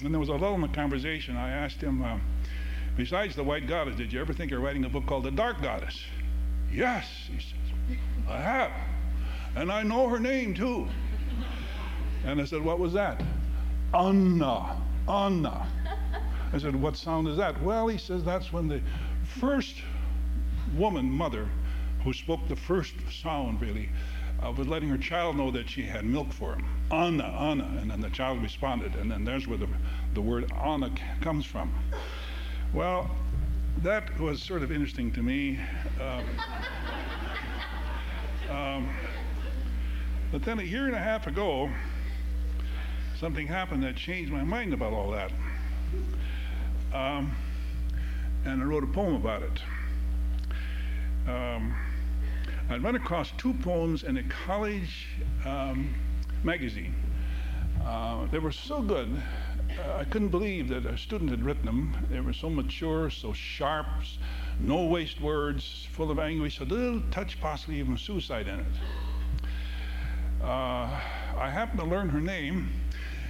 and there was a lull in the conversation. I asked him, uh, besides the White Goddess, did you ever think of writing a book called The Dark Goddess? Yes, he says. I have. And I know her name too. And I said, What was that? Anna. Anna. I said, What sound is that? Well, he says that's when the first woman, mother, who spoke the first sound really, uh, was letting her child know that she had milk for him. Anna, Anna. And then the child responded. And then there's where the, the word Anna comes from. Well, that was sort of interesting to me. Um, um, but then a year and a half ago, something happened that changed my mind about all that. Um, and I wrote a poem about it. Um, I run across two poems in a college um, magazine. Uh, they were so good, uh, I couldn't believe that a student had written them. They were so mature, so sharp, no waste words, full of anguish, a little touch possibly even suicide in it. Uh, I happened to learn her name,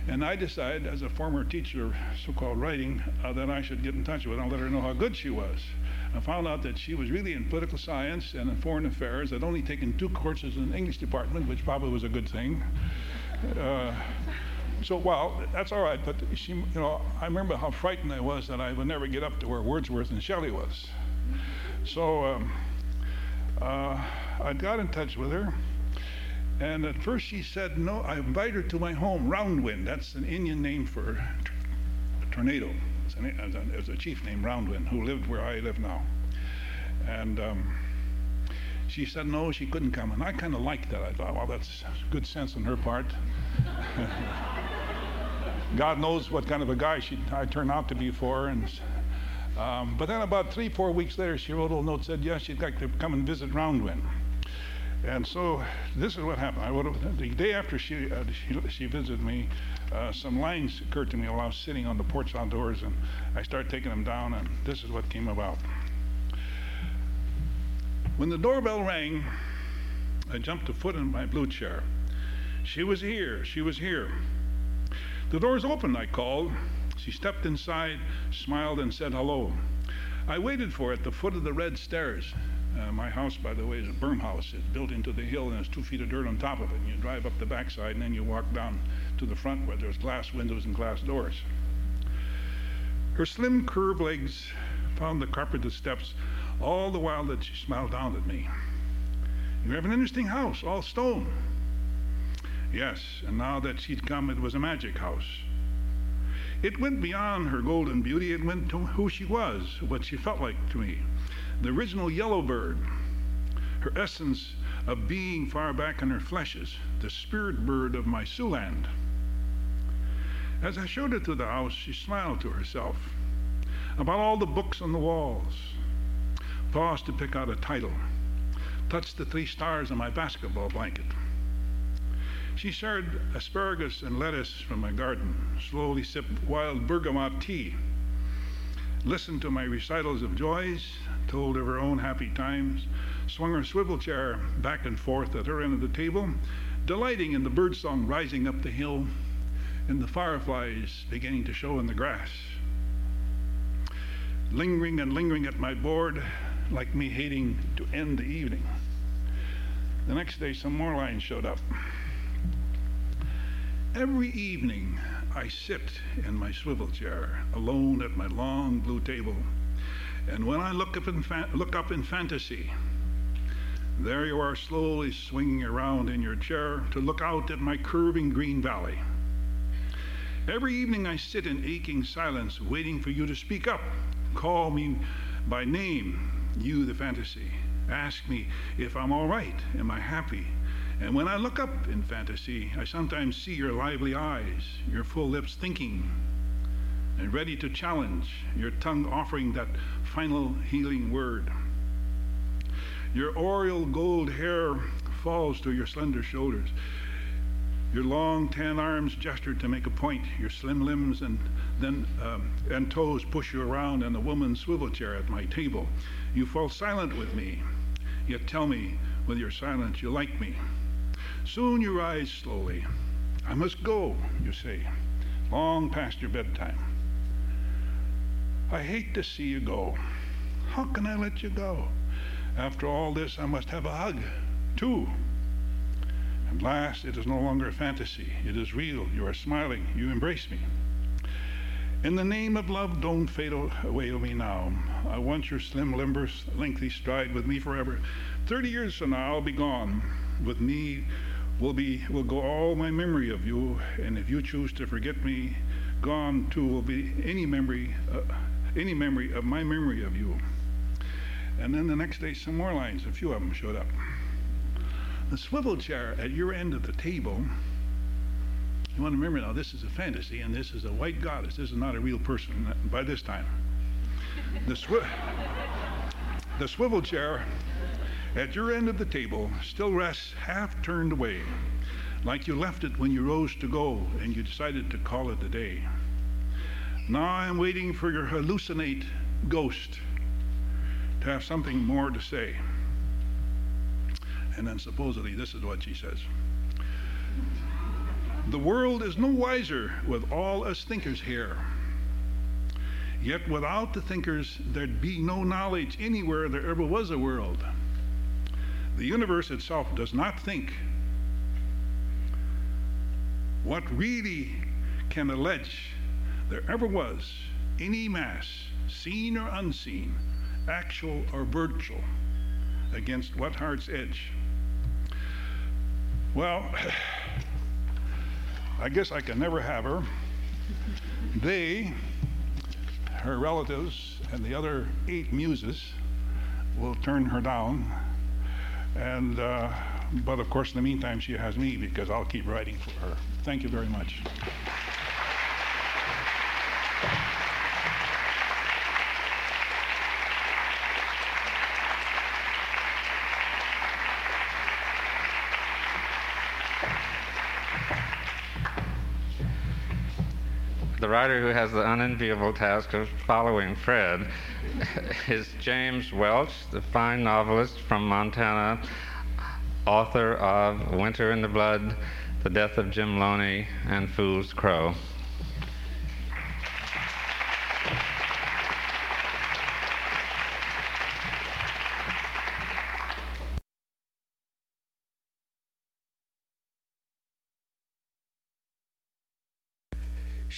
and I decided, as a former teacher of so called writing, uh, that I should get in touch with her and let her know how good she was. I found out that she was really in political science and in foreign affairs. I'd only taken two courses in the English department, which probably was a good thing. Uh, so, well, that's all right. But she, you know, I remember how frightened I was that I would never get up to where Wordsworth and Shelley was. So, um, uh, I got in touch with her. And at first she said, no, I invited her to my home, Roundwind. That's an Indian name for tornado. There's a chief named Roundwind who lived where I live now. And um, she said no, she couldn't come. And I kind of liked that. I thought, well, that's good sense on her part. [laughs] God knows what kind of a guy she, I turned out to be for. And, um, but then about three, four weeks later, she wrote a little note, said, yes, she'd like to come and visit Roundwind. And so this is what happened. I would the day after she, uh, she, she, visited me, uh, some lines occurred to me while I was sitting on the porch outdoors, and I started taking them down, and this is what came about. When the doorbell rang, I jumped a foot in my blue chair. She was here. She was here. The door's open, I called. She stepped inside, smiled, and said hello. I waited for her at the foot of the red stairs. Uh, my house, by the way, is a berm house. It's built into the hill and there's two feet of dirt on top of it. And you drive up the backside and then you walk down to the front where there's glass windows and glass doors. Her slim, curved legs found the carpeted steps all the while that she smiled down at me. You have an interesting house, all stone. Yes, and now that she'd come, it was a magic house. It went beyond her golden beauty, it went to who she was, what she felt like to me the original yellow bird, her essence of being far back in her fleshes, the spirit bird of my Siouxland. As I showed her to the house, she smiled to herself about all the books on the walls, paused to pick out a title, touched the three stars on my basketball blanket. She shared asparagus and lettuce from my garden, slowly sipped wild bergamot tea, listened to my recitals of joys, told of her own happy times, swung her swivel chair back and forth at her end of the table, delighting in the birdsong rising up the hill and the fireflies beginning to show in the grass. Lingering and lingering at my board, like me hating to end the evening. The next day, some more lines showed up. Every evening, I sit in my swivel chair, alone at my long blue table and when I look up in, fa- look up in fantasy, there you are slowly swinging around in your chair to look out at my curving green valley. Every evening I sit in aching silence, waiting for you to speak up, call me by name, you, the fantasy. Ask me if I'm all right. Am I happy? And when I look up in fantasy, I sometimes see your lively eyes, your full lips thinking, and ready to challenge, your tongue offering that final healing word. Your aureole gold hair falls to your slender shoulders. Your long tan arms gesture to make a point. Your slim limbs and then um, and toes push you around in the woman's swivel chair at my table. You fall silent with me, yet tell me with your silence you like me. Soon you rise slowly. I must go, you say, long past your bedtime. I hate to see you go. How can I let you go? After all this, I must have a hug, too. At last, it is no longer a fantasy. It is real. You are smiling. You embrace me. In the name of love, don't fade away from me now. I want your slim limber, lengthy stride with me forever. Thirty years from now, I'll be gone. With me will be will go all my memory of you, and if you choose to forget me, gone too will be any memory, uh, any memory of my memory of you. And then the next day, some more lines. A few of them showed up. The swivel chair at your end of the table. You want to remember now, this is a fantasy, and this is a white goddess. This is not a real person by this time. The, swi- the swivel chair at your end of the table still rests half turned away, like you left it when you rose to go and you decided to call it a day. Now I'm waiting for your hallucinate ghost to have something more to say. And then supposedly this is what she says. The world is no wiser with all us thinkers here. Yet without the thinkers, there'd be no knowledge anywhere there ever was a world. The universe itself does not think. What really can allege there ever was any mass, seen or unseen, actual or virtual, against what heart's edge? Well, [sighs] I guess I can never have her. They, her relatives, and the other eight muses will turn her down. And, uh, but of course, in the meantime, she has me because I'll keep writing for her. Thank you very much. Writer who has the unenviable task of following Fred is James Welch, the fine novelist from Montana, author of Winter in the Blood, The Death of Jim Loney, and Fools Crow.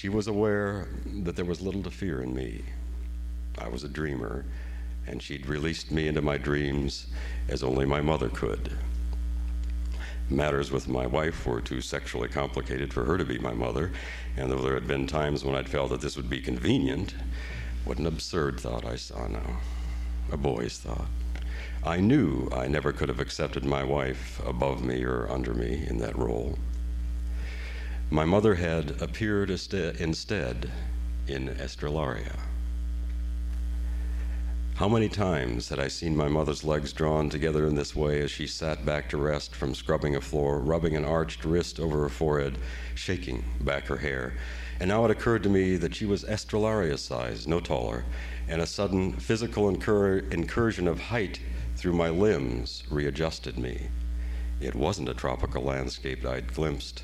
She was aware that there was little to fear in me. I was a dreamer, and she'd released me into my dreams as only my mother could. Matters with my wife were too sexually complicated for her to be my mother, and though there had been times when I'd felt that this would be convenient, what an absurd thought I saw now. A boy's thought. I knew I never could have accepted my wife above me or under me in that role. My mother had appeared instead in Estrelaria. How many times had I seen my mother's legs drawn together in this way as she sat back to rest from scrubbing a floor, rubbing an arched wrist over her forehead, shaking back her hair. And now it occurred to me that she was Estrelaria's size, no taller, and a sudden physical incur- incursion of height through my limbs readjusted me. It wasn't a tropical landscape I'd glimpsed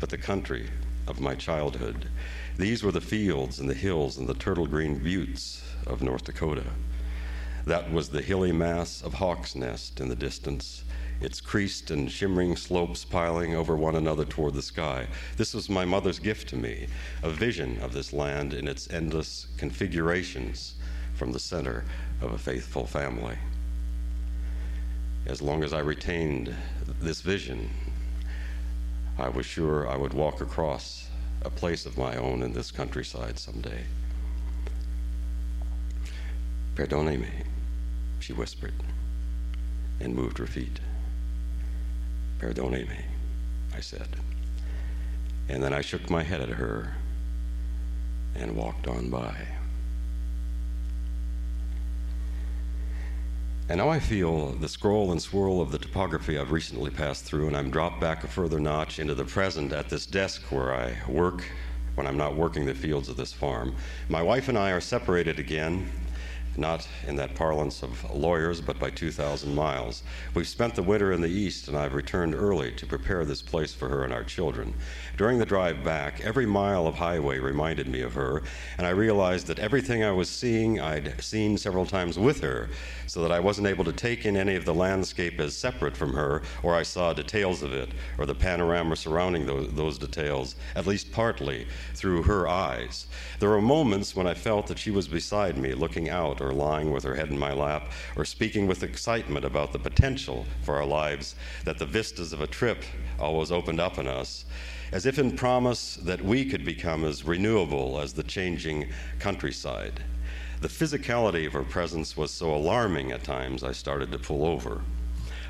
but the country of my childhood. These were the fields and the hills and the turtle green buttes of North Dakota. That was the hilly mass of Hawk's Nest in the distance, its creased and shimmering slopes piling over one another toward the sky. This was my mother's gift to me, a vision of this land in its endless configurations from the center of a faithful family. As long as I retained this vision, I was sure I would walk across a place of my own in this countryside someday. Perdoneme, she whispered, and moved her feet. Perdoneme, I said. And then I shook my head at her and walked on by. And now I feel the scroll and swirl of the topography I've recently passed through, and I'm dropped back a further notch into the present at this desk where I work when I'm not working the fields of this farm. My wife and I are separated again not in that parlance of lawyers, but by 2,000 miles. We've spent the winter in the East, and I've returned early to prepare this place for her and our children. During the drive back, every mile of highway reminded me of her, and I realized that everything I was seeing, I'd seen several times with her, so that I wasn't able to take in any of the landscape as separate from her, or I saw details of it, or the panorama surrounding those, those details, at least partly, through her eyes. There were moments when I felt that she was beside me, looking out or lying with her head in my lap, or speaking with excitement about the potential for our lives that the vistas of a trip always opened up in us, as if in promise that we could become as renewable as the changing countryside. The physicality of her presence was so alarming at times, I started to pull over.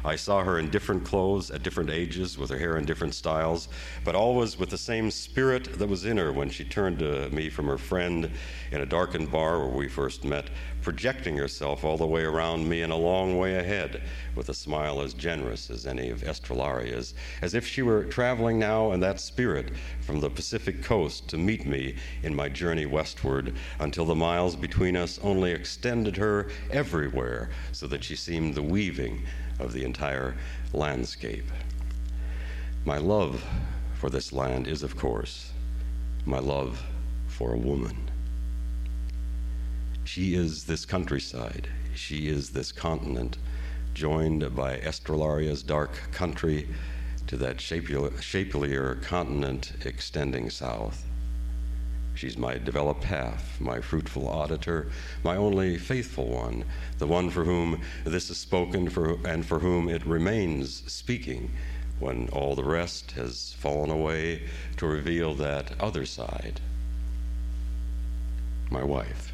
I saw her in different clothes at different ages, with her hair in different styles, but always with the same spirit that was in her when she turned to me from her friend in a darkened bar where we first met, projecting herself all the way around me and a long way ahead, with a smile as generous as any of Estrellaria's, as if she were traveling now in that spirit from the Pacific coast to meet me in my journey westward until the miles between us only extended her everywhere so that she seemed the weaving of the entire landscape. My love for this land is, of course, my love for a woman. She is this countryside, she is this continent, joined by Estrellaria's dark country to that shapelier continent extending south. She's my developed half, my fruitful auditor, my only faithful one, the one for whom this is spoken for, and for whom it remains speaking when all the rest has fallen away to reveal that other side. My wife.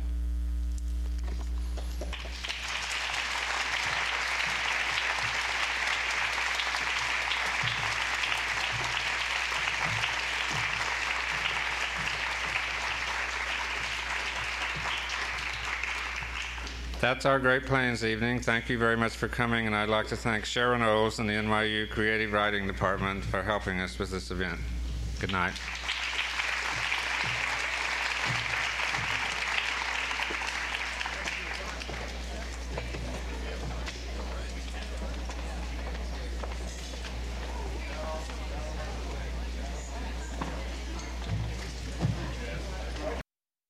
That's our Great Plains evening. Thank you very much for coming, and I'd like to thank Sharon Olds and the NYU Creative Writing Department for helping us with this event. Good night.